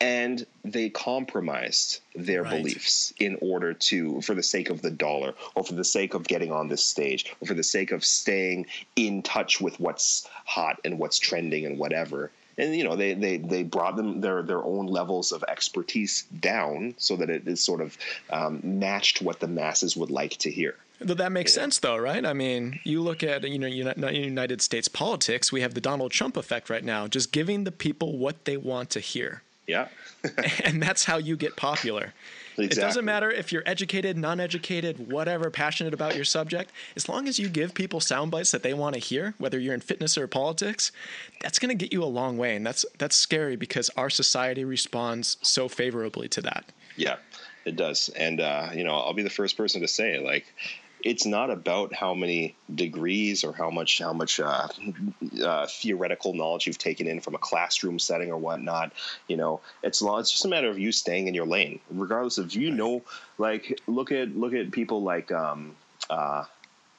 and they compromised their
Right.
beliefs in order to, for the sake of the dollar, or for the sake of getting on this stage, or for the sake of staying in touch with what's hot and what's trending and whatever. And you know they, they, they brought them their their own levels of expertise down so that it is sort of um, matched what the masses would like to hear.
That makes sense, though, right? I mean, you look at you know United States politics. We have the Donald Trump effect right now, just giving the people what they want to hear,
Yeah.
and that's how you get popular. It doesn't matter if you're educated, non-educated, whatever, passionate about your subject. As long as you give people sound bites that they want to hear, whether you're in fitness or politics, that's going to get you a long way, and that's that's scary because our society responds so favorably to that.
Yeah, it does. And uh, you know, I'll be the first person to say, like, it's not about how many degrees or how much how much uh, uh, theoretical knowledge you've taken in from a classroom setting or whatnot. You know, it's it's just a matter of you staying in your lane, regardless of you know. Like look at look at people like. Um, uh,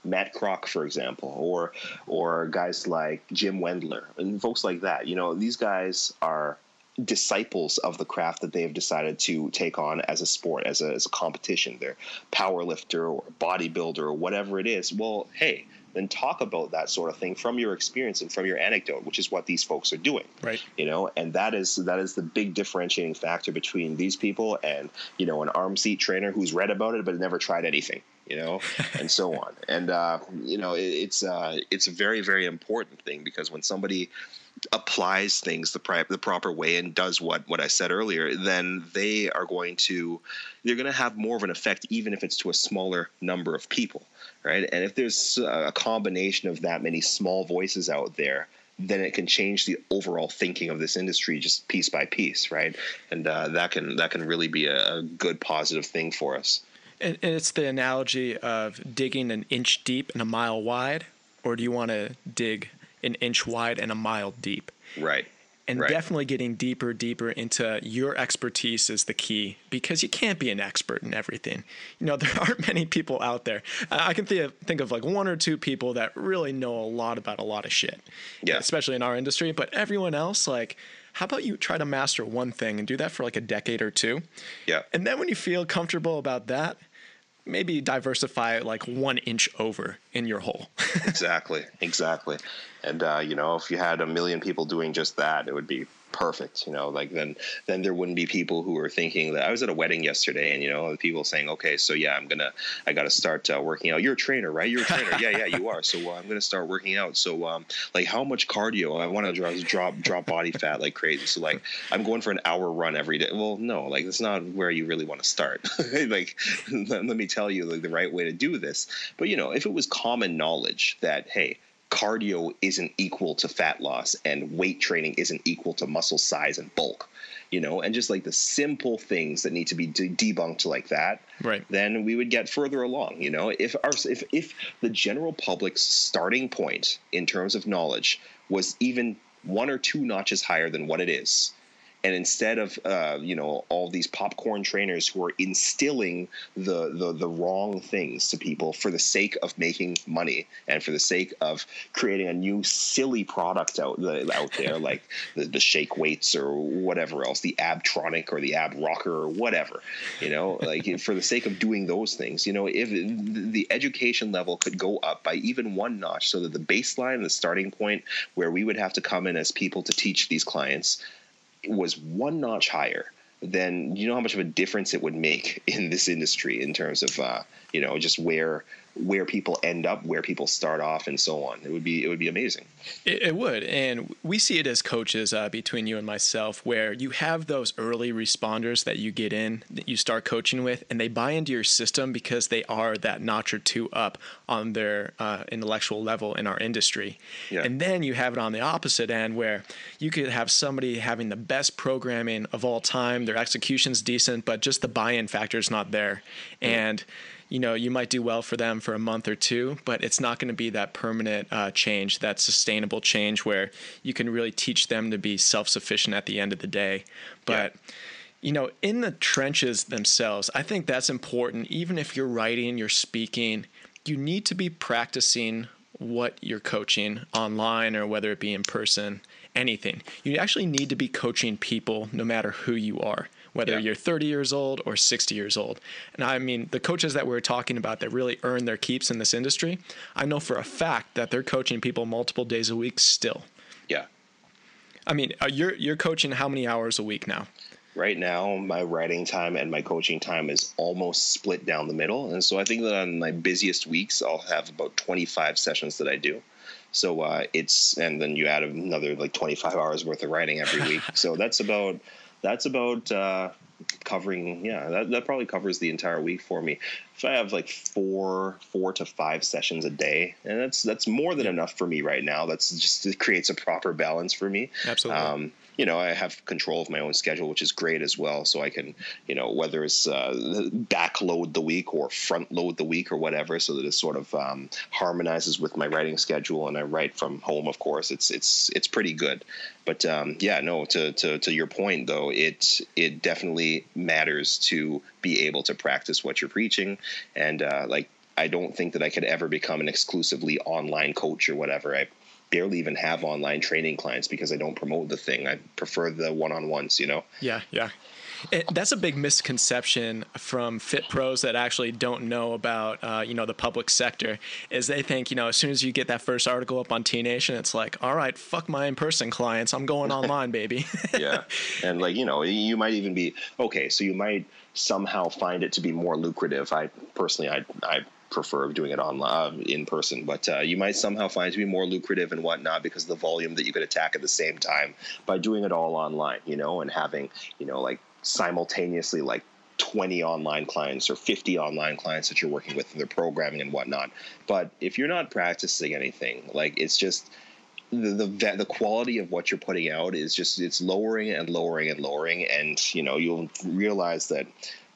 Matt Kroc, for example, or or guys like Jim Wendler and folks like that. You know, these guys are disciples of the craft that they have decided to take on as a sport, as a, as a competition. They're power lifter or bodybuilder or whatever it is. Well, hey, then talk about that sort of thing from your experience and from your anecdote, which is what these folks are doing.
Right.
You know, and that is that is the big differentiating factor between these people and you know an arm seat trainer who's read about it but never tried anything. You know, and so on. And uh, you know, it, it's uh, it's a very very important thing because when somebody applies things the, pri- the proper way and does what what I said earlier, then they are going to they're going to have more of an effect, even if it's to a smaller number of people, right? And if there's a combination of that many small voices out there, then it can change the overall thinking of this industry just piece by piece, right? And uh, that can that can really be a, a good positive thing for us.
And, and it's the analogy of digging an inch deep and a mile wide, or do you want to dig an inch wide and a mile deep.
Right.
And
right.
definitely getting deeper, deeper into your expertise is the key because you can't be an expert in everything. You know, there aren't many people out there. I can think of, think of like one or two people that really know a lot about a lot of shit.
Yeah.
Especially in our industry. But everyone else, like, how about you try to master one thing and do that for like a decade or two?
Yeah.
And then when you feel comfortable about that, maybe diversify like one inch over in your hole.
exactly, exactly. And uh, you know, if you had a million people doing just that, it would be perfect you know like then then there wouldn't be people who are thinking that i was at a wedding yesterday and you know people saying okay so yeah i'm gonna i gotta start uh, working out. You're a trainer right? You're a trainer. Yeah yeah you are. So uh, i'm gonna start working out. So um like how much cardio? I want to drop drop drop body fat like crazy. So like i'm going for an hour run every day. Well no like that's not where you really want to start. Like let, me tell you like the right way to do this. But you know if it was common knowledge that hey cardio isn't equal to fat loss and weight training isn't equal to muscle size and bulk you know? And just like the simple things that need to be de- debunked like that
right.
then we would get further along you know? If our if if the general public's starting point in terms of knowledge was even one or two notches higher than what it is and instead of uh, you know all these popcorn trainers who are instilling the, the the wrong things to people for the sake of making money and for the sake of creating a new silly product out out there like the, the shake weights or whatever else the abtronic or the ab rocker or whatever you know like for the sake of doing those things you know if the education level could go up by even one notch so that the baseline the starting point where we would have to come in as people to teach these clients was one notch higher, then you know how much of a difference it would make in this industry in terms of uh, you know just where where people end up, where people start off, and so on. It would be it would be amazing.
It, it would, and we see it as coaches uh, between you and myself, where you have those early responders that you get in, that you start coaching with, and they buy into your system because they are that notch or two up on their uh, intellectual level in our industry.
Yeah.
And then you have it on the opposite end, where you could have somebody having the best programming of all time, their execution's decent, but just the buy-in factor is not there, and you know you might do well for them for a month or two but it's not going to be that permanent uh, change that sustainable change where you can really teach them to be self-sufficient at the end of the day. But yeah. you know in the trenches themselves i think that's important. Even if you're writing you're speaking you need to be practicing what you're coaching online or whether it be in person anything. You actually need to be coaching people no matter who you are whether yeah. you're 30 years old or 60 years old. And I mean, the coaches that we're talking about that really earn their keeps in this industry, I know for a fact that they're coaching people multiple days a week still.
Yeah.
I mean, uh, you're you're coaching how many hours a week now?
Right now, my writing time and my coaching time is almost split down the middle, and so I think that on my busiest weeks, I'll have about 25 sessions that I do. So uh, it's and then you add another like 25 hours worth of writing every week. so that's about that's about uh, covering yeah that, that probably covers the entire week for me. If i have like four four to five sessions a day and that's that's more than enough for me right now. That's just it creates a proper balance for me.
Absolutely.
Um, you know, I have control of my own schedule, which is great as well. So I can, you know, whether it's uh, backload the week or front load the week or whatever, so that it sort of um, harmonizes with my writing schedule. And I write from home, of course. It's it's it's pretty good. But um, yeah, no. To, to to your point though, it it definitely matters to be able to practice what you're preaching, and uh, like I don't think that I could ever become an exclusively online coach or whatever. I barely even have online training clients because I don't promote the thing. I prefer the one-on-ones, you know.
Yeah, yeah. It, that's a big misconception from fit pros that actually don't know about uh, you know the public sector is they think you know as soon as you get that first article up on T Nation it's like all right fuck my in person clients I'm going online baby
yeah and like you know you might even be okay so you might somehow find it to be more lucrative I personally I I prefer of doing it online uh, in person but uh, you might somehow find it to be more lucrative and whatnot because of the volume that you could attack at the same time by doing it all online you know and having you know like simultaneously like 20 online clients or 50 online clients that you're working with in their programming and whatnot. But if you're not practicing anything, like it's just the, the the quality of what you're putting out is just it's lowering and lowering and lowering, and you know you'll realize that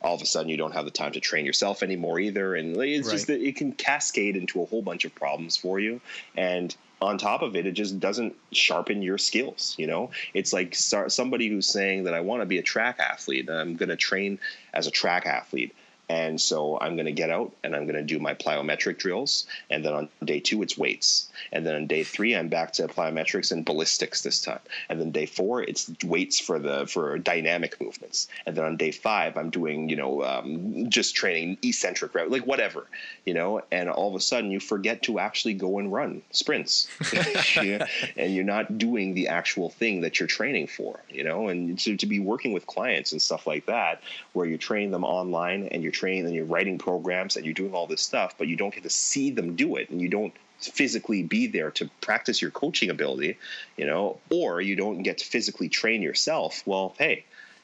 all of a sudden you don't have the time to train yourself anymore either, and it's right. just that it can cascade into a whole bunch of problems for you, and on top of it, it just doesn't sharpen your skills. You know, it's like somebody who's saying that I want to be a track athlete. And I'm going to train as a track athlete. And so I'm going to get out and I'm going to do my plyometric drills. And then on day two, it's weights. And then on day three, I'm back to plyometrics and ballistics this time. And then day four, it's weights for the for dynamic movements. And then on day five, I'm doing you know um, just training eccentric like whatever, you know. And all of a sudden, you forget to actually go and run sprints, and you're not doing the actual thing that you're training for, you know. And to, to be working with clients and stuff like that, where you train them online and you're training and you're writing programs and you're doing all this stuff, but you don't get to see them do it and you don't physically be there to practice your coaching ability, you know, or you don't get to physically train yourself. Well, hey,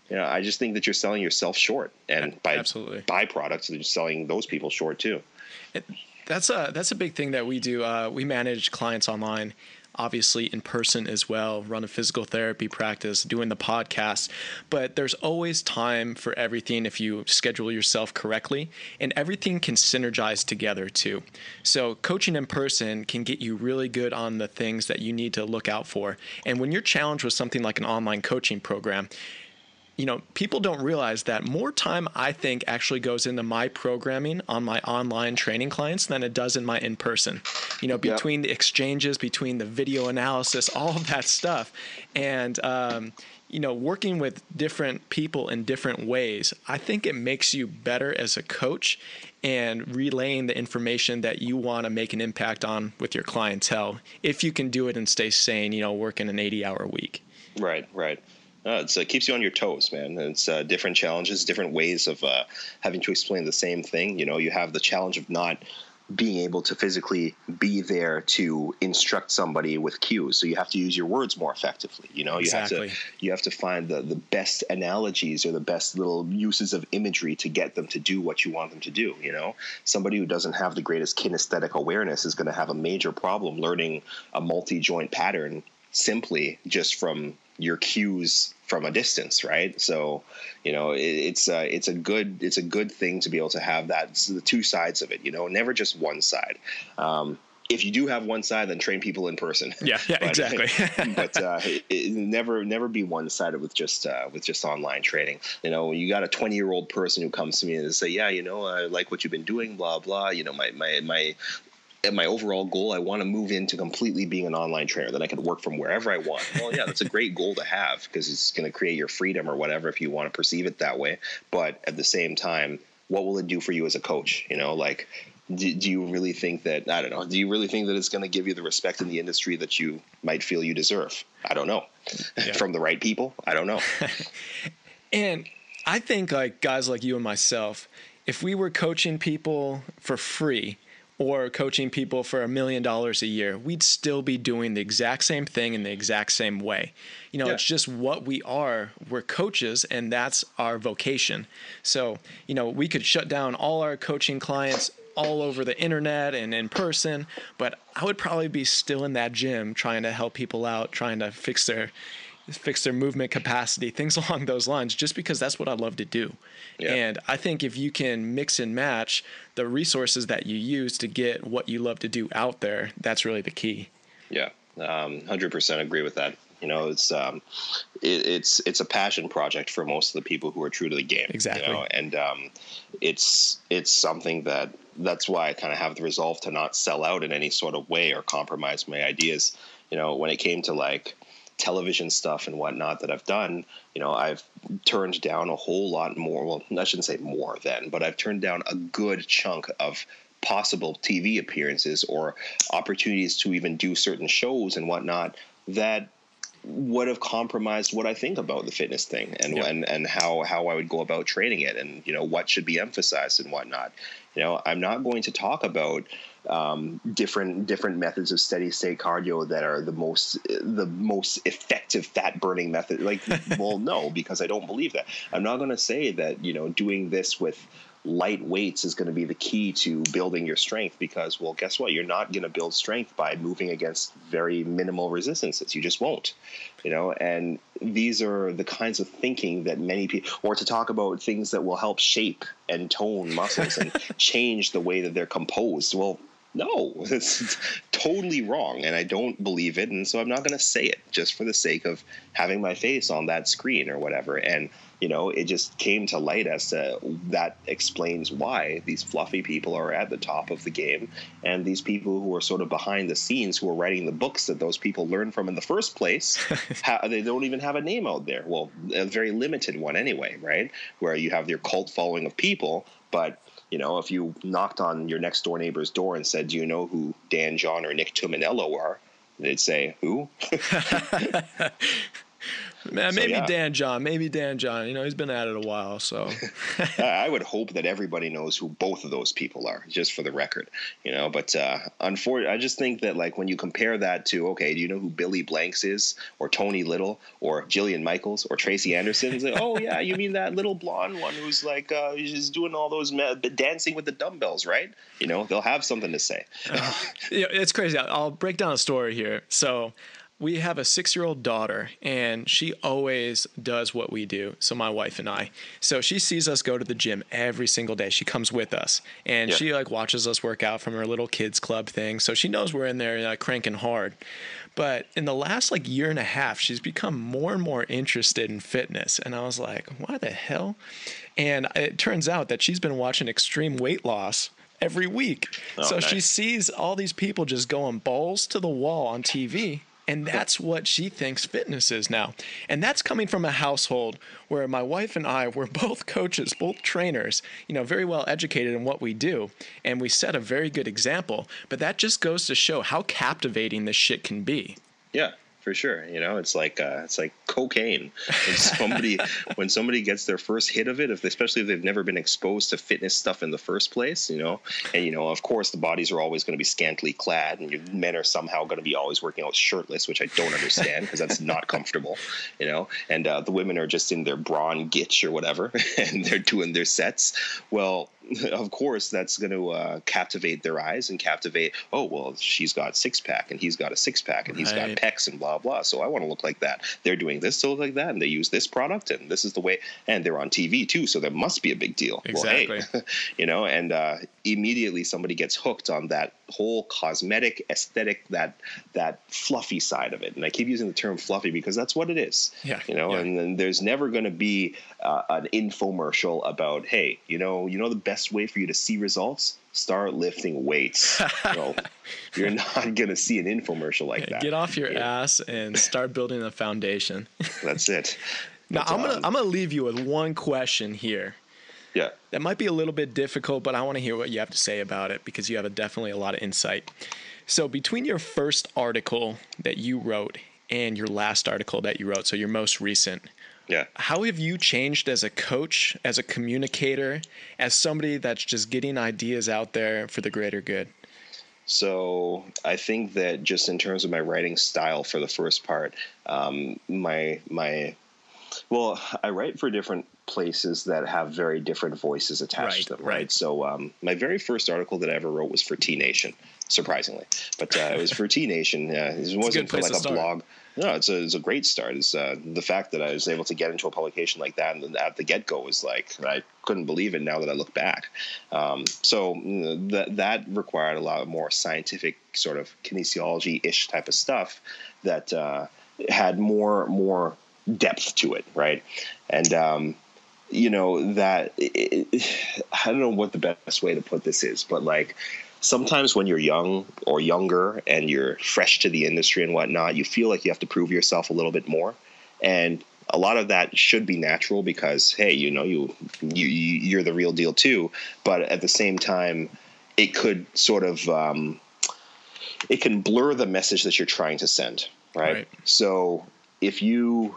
you know, I just think that you're selling yourself short, and by
Absolutely.
byproducts, you're selling those people short too.
It, that's a that's a big thing that we do. Uh, we manage clients online, obviously in person as well, run a physical therapy practice, doing the podcast. But there's always time for everything if you schedule yourself correctly, and everything can synergize together too. So, coaching in person can get you really good on the things that you need to look out for. And when you're challenged with something like an online coaching program, you know, people don't realize that more time I think actually goes into my programming on my online training clients than it does in my in person. You know, between the exchanges, between the video analysis, all of that stuff. And, um, you know, working with different people in different ways, I think it makes you better as a coach and relaying the information that you want to make an impact on with your clientele if you can do it and stay sane, you know, working an 80 hour week.
Right, right. Uh, it keeps you on your toes, man. It's uh, different challenges, different ways of uh, having to explain the same thing. You know, you have the challenge of not being able to physically be there to instruct somebody with cues so you have to use your words more effectively you know
exactly.
you have to you have to find the, the best analogies or the best little uses of imagery to get them to do what you want them to do you know somebody who doesn't have the greatest kinesthetic awareness is going to have a major problem learning a multi-joint pattern simply just from your cues from a distance, right? So, you know, it, it's a, it's a good it's a good thing to be able to have that the two sides of it. You know, never just one side. Um, if you do have one side, then train people in person.
Yeah, yeah, but,
exactly. but uh, it, it never never be one sided with just uh, with just online training. You know, you got a twenty year old person who comes to me and say, "Yeah, you know, I like what you've been doing, blah blah. You know, my my my my overall goal, I want to move into completely being an online trainer. Then I can work from wherever I want. Well, yeah, that's a great goal to have because it's going to create your freedom or whatever if you want to perceive it that way. But at the same time, what will it do for you as a coach? You know, like, do, do you really think that, I don't know, do you really think that it's going to give you the respect in the industry that you might feel you deserve? I don't know. Yeah. from the right people? I don't know.
and I think, like, guys like you and myself, if we were coaching people for free, or coaching people for a million dollars a year, we'd still be doing the exact same thing in the exact same way. You know, yeah. it's just what we are. We're coaches, and that's our vocation. So, you know, we could shut down all our coaching clients all over the internet and in person, but I would probably be still in that gym trying to help people out, trying to fix their fix their movement capacity, things along those lines, just because that's what I love to do. Yeah. And I think if you can mix and match the resources that you use to get what you love to do out there, that's really the key.
Yeah, um, hundred percent agree with that. You know, it's um, it, it's it's a passion project for most of the people who are true to the game.
Exactly.
You know? And um, it's it's something that that's why I kind of have the resolve to not sell out in any sort of way or compromise my ideas. You know, when it came to like television stuff and whatnot that I've done, you know, I've turned down a whole lot more. Well, I shouldn't say more then, but I've turned down a good chunk of possible TV appearances or opportunities to even do certain shows and whatnot that would have compromised what I think about the fitness thing and yep. and and how how I would go about training it and you know what should be emphasized and whatnot. You know, I'm not going to talk about um, different different methods of steady state cardio that are the most the most effective fat burning method. Like, well, no, because I don't believe that. I'm not going to say that you know doing this with light weights is going to be the key to building your strength because well guess what? You're not going to build strength by moving against very minimal resistances. You just won't you know? And these are the kinds of thinking that many people or to talk about things that will help shape and tone muscles and change the way that they're composed. Well no, it's totally wrong, and I don't believe it, and so I'm not going to say it just for the sake of having my face on that screen or whatever. And you know, it just came to light as to that explains why these fluffy people are at the top of the game, and these people who are sort of behind the scenes who are writing the books that those people learn from in the first place, ha- they don't even have a name out there. Well, a very limited one anyway, right? Where you have your cult following of people, but you know, if you knocked on your next door neighbor's door and said, "Do you know who Dan John or Nick Tuminello are?" They'd say, "Who?"
Man, maybe so, yeah. Dan John, maybe Dan John. You know, he's been at it a while, so.
I would hope that everybody knows who both of those people are, just for the record. You know, but uh, unfortunately, I just think that like when you compare that to okay, do you know who Billy Blanks is, or Tony Little, or Jillian Michaels, or Tracy Anderson? It's like, oh yeah, you mean that little blonde one who's like uh, just doing all those dancing with the dumbbells, right? You know, they'll have something to say.
uh, yeah, it's crazy. I'll break down a story here. So we have a six year old daughter and she always does what we do. So, my wife and I. So, she sees us go to the gym every single day. She comes with us and yeah. she like watches us work out from her little kids club thing. So, she knows we're in there uh, cranking hard. But in the last like year and a half, she's become more and more interested in fitness. And I was like, why the hell? And it turns out that she's been watching extreme weight loss every week. Oh, so nice. she sees all these people just going balls to the wall on TV and that's what she thinks fitness is now. And that's coming from a household where my wife and I were both coaches, both trainers, you know, very well educated in what we do. And we set a very good example. But that just goes to show how captivating this shit can be.
Yeah for sure. You know, it's like uh, it's like cocaine. When somebody when somebody gets their first hit of it, if especially if they've never been exposed to fitness stuff in the first place, you know, and you know, of course, the bodies are always going to be scantily clad, and your men are somehow going to be always working out shirtless, which I don't understand because that's not comfortable, you know. And uh, the women are just in their brawn gitch or whatever, and they're doing their sets. Well, of course, that's going to uh, captivate their eyes and captivate. Oh well, she's got six pack and he's got a six pack and he's got pecs and blah blah. blah. So I want to look like that. They're doing this to look like that, and they use this product, and this is the way. And they're on TV too, so there must be a big deal.
Exactly.
Well, hey, you know, and uh, immediately somebody gets hooked on that whole cosmetic aesthetic, that that fluffy side of it. And I keep using the term fluffy because that's what it is.
Yeah.
You know,
yeah.
and then there's never going to be uh, an infomercial about, hey, you know, you know the best way for you to see results start lifting weights. no, you're not going to see an infomercial like yeah, that.
Get off your yeah. ass and start building a foundation.
That's it.
now I'm gonna um, I'm gonna leave you with one question here.
Yeah.
That might be a little bit difficult, but I want to hear what you have to say about it because you have a, definitely a lot of insight. So between your first article that you wrote and your last article that you wrote, so your most recent,
yeah.
How have you changed as a coach, as a communicator, as somebody that's just getting ideas out there for the greater good?
So I think that just in terms of my writing style for the first part, um, my my well, I write for different places that have very different voices attached right, to them. Right. right? So um, my very first article that I ever wrote was for T Nation. surprisingly. But uh, it was for T Nation. Uh, it wasn't for like a blog. No, it's a, it's a great start. It's uh, the fact that I was able to get into a publication like that and at the get go was like I couldn't believe it. Now that I look back, um, so that that required a lot of more scientific sort of kinesiology ish type of stuff that uh, had more more depth to it, right? And um, you know that it, I don't know what the best way to put this is, but like sometimes when you're young or younger and you're fresh to the industry and whatnot, you feel like you have to prove yourself a little bit more. And a lot of that should be natural because hey, you know, you you you're the real deal too. But at the same time, it could sort of um, it can blur the message that you're trying to send, right? right? So if you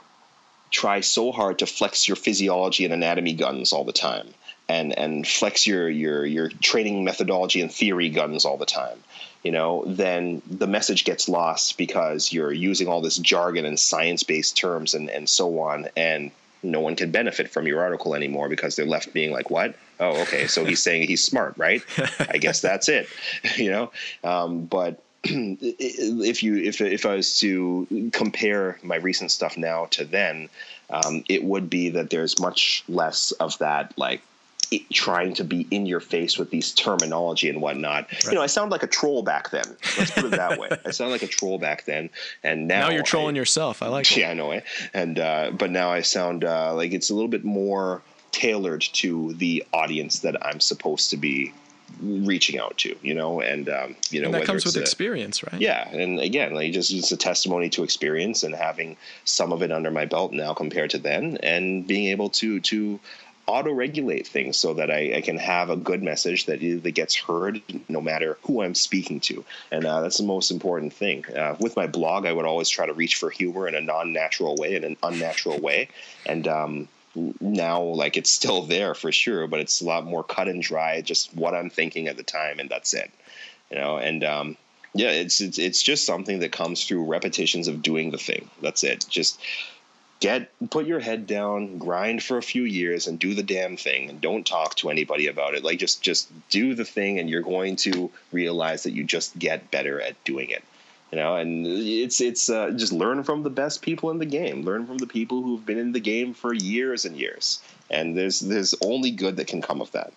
try so hard to flex your physiology and anatomy guns all the time, and and flex your your your training methodology and theory guns all the time you know then the message gets lost because you're using all this jargon and science-based terms and and so on and no one can benefit from your article anymore because they're left being like what? Oh okay so he's saying he's smart right? I guess that's it you know? Um, but if you if if I was to compare my recent stuff now to then, um, it would be that there's much less of that like trying to be in your face with these terminology and whatnot. Right. You know, I sound like a troll back then. Let's put it that way. I sound like a troll back then, and now,
now you're trolling I, yourself. I like.
Yeah, I know it. And uh, but now I sound uh, like it's a little bit more tailored to the audience that I'm supposed to be reaching out to, you know, and um, you know
and that comes with a, experience, right?
Yeah, and again, like just it's a testimony to experience and having some of it under my belt now compared to then, and being able to to auto regulate things so that I, I, can have a good message that, that gets heard no matter who I'm speaking to. And uh, that's the most important thing. Uh, with my blog, I would always try to reach for humor in a non natural way, in an unnatural way. And um, now, like, it's still there for sure, but it's a lot more cut and dry, just what I'm thinking at the time, and that's it. You know, and um, yeah, it's, it's it's just something that comes through repetitions of doing the thing. That's it. Just get put your head down grind for a few years and do the damn thing and don't talk to anybody about it. Like just just do the thing and you're going to realize that you just get better at doing it. You know and it's it's uh, just learn from the best people in the game. Learn from the people who've been in the game for years and years. And there's there's only good that can come of that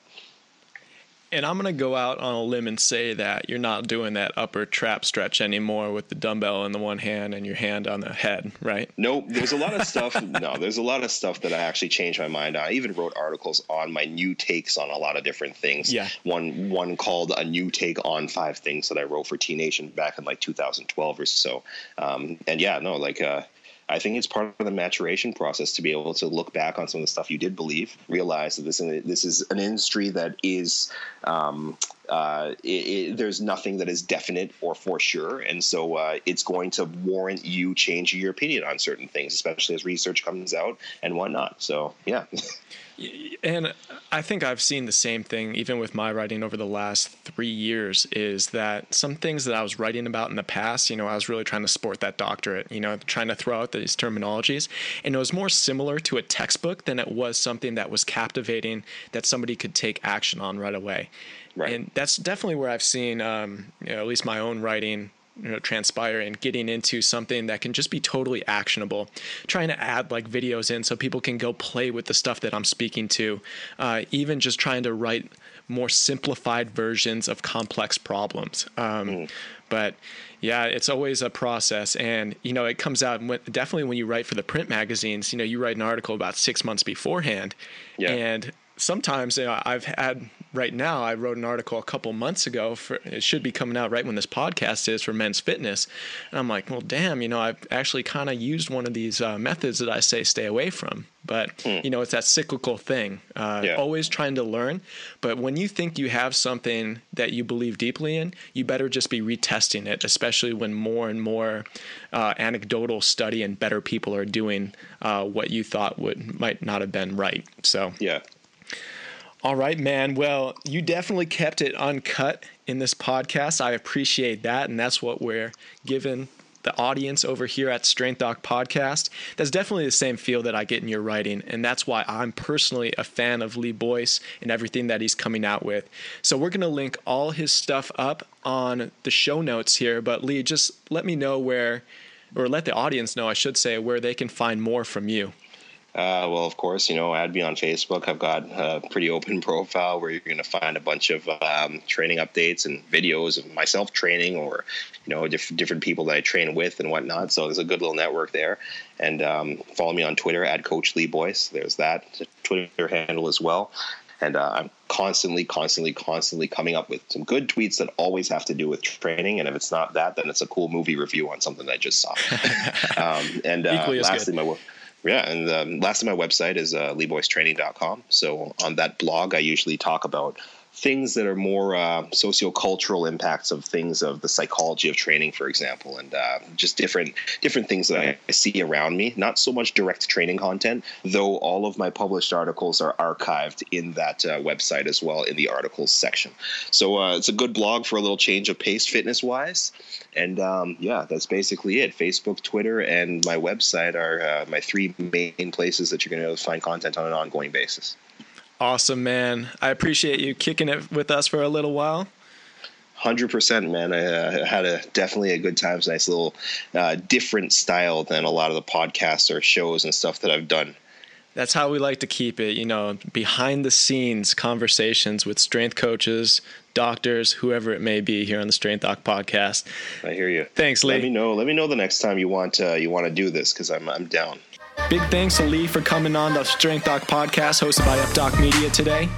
and I'm going to go out on a limb and say that you're not doing that upper trap stretch anymore with the dumbbell in the one hand and your hand on the head, right?
Nope. There's a lot of stuff. no, there's a lot of stuff that I actually changed my mind on. I even wrote articles on my new takes on a lot of different things.
Yeah.
One one called a new take on five things that I wrote for T Nation back in like 2012 or so. Um, and yeah, no, like uh, I think it's part of the maturation process to be able to look back on some of the stuff you did believe, realize that this this is an industry that is um, uh, it, it, there's nothing that is definite or for sure, and so uh, it's going to warrant you changing your opinion on certain things, especially as research comes out and whatnot. So yeah.
And I think I've seen the same thing even with my writing over the last three years is that some things that I was writing about in the past, you know, I was really trying to sport that doctorate, you know, trying to throw out these terminologies. And it was more similar to a textbook than it was something that was captivating that somebody could take action on right away. Right. And that's definitely where I've seen, um, you know, at least my own writing you know, transpire and getting into something that can just be totally actionable. Trying to add like videos in so people can go play with the stuff that I'm speaking to. Uh, even just trying to write more simplified versions of complex problems. Um, mm. But yeah, it's always a process, and you know it comes out when, definitely when you write for the print magazines. You know, you write an article about six months beforehand, yeah. and sometimes you know, I've had right now. I wrote an article a couple months ago. For, it should be coming out right when this podcast is for Men's Fitness, and I'm like, well, damn, you know, I've actually kind of used one of these uh, methods that I say stay away from. But mm. you know, it's that cyclical thing. Uh, yeah. Always trying to learn, but when you think you have something that you believe deeply in, you better just be retesting it, especially when more and more uh, anecdotal study and better people are doing uh, what you thought would might not have been right. So
yeah.
All right, man. Well, you definitely kept it uncut in this podcast. I appreciate that. And that's what we're giving the audience over here at Strength Doc Podcast. That's definitely the same feel that I get in your writing, and that's why I'm personally a fan of Lee Boyce and everything that he's coming out with. So we're gonna link all his stuff up on the show notes here. But Lee, just let me know where, or let the audience know, I should say, where they can find more from you.
Uh, well, of course, you know, add me on Facebook. I've got a pretty open profile where you're going to find a bunch of um, training updates and videos of myself training or, you know, diff- different people that I train with and whatnot. So there's a good little network there. And um, follow me on Twitter at Coach Lee Boyce. There's that Twitter handle as well. And uh, I'm constantly, constantly, constantly coming up with some good tweets that always have to do with training. And if it's not that, then it's a cool movie review on something I just saw. um, and uh, lastly, good. my yeah, and um, last on my website is uh. So on that blog, I usually talk about things that are more uh, sociocultural impacts of things of the psychology of training, for example, and uh, just different different things that I, I, see around me. Not so much direct training content, though. All of my published articles are archived in that uh, website as well in the articles section. So uh, it's a good blog for a little change of pace, fitness wise. And um, yeah, that's basically it. Facebook, Twitter, and my website are uh, my three main places that you're going to find content on an ongoing basis.
Awesome, man. I appreciate you kicking it with us for a little while.
Hundred percent, man. I uh, had a definitely a good time. It's a nice little uh, different style than a lot of the podcasts or shows and stuff that I've done.
That's how we like to keep it. You know, behind the scenes conversations with strength coaches, doctors, whoever it may be here on the Strength Doc podcast.
I hear you.
Thanks, Lee.
Let me know. Let me know the next time you want uh, you want to do this because I'm I'm down.
Big thanks to Lee for coming on the Strength Doc podcast hosted by UpDoc Media today.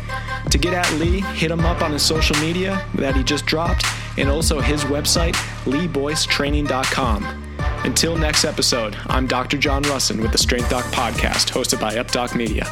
To get at Lee, hit him up on his social media that he just dropped and also his website, leeboycetraining.com. Until next episode, I'm Dr. John Rusin with the Strength Doc podcast hosted by UpDoc Media.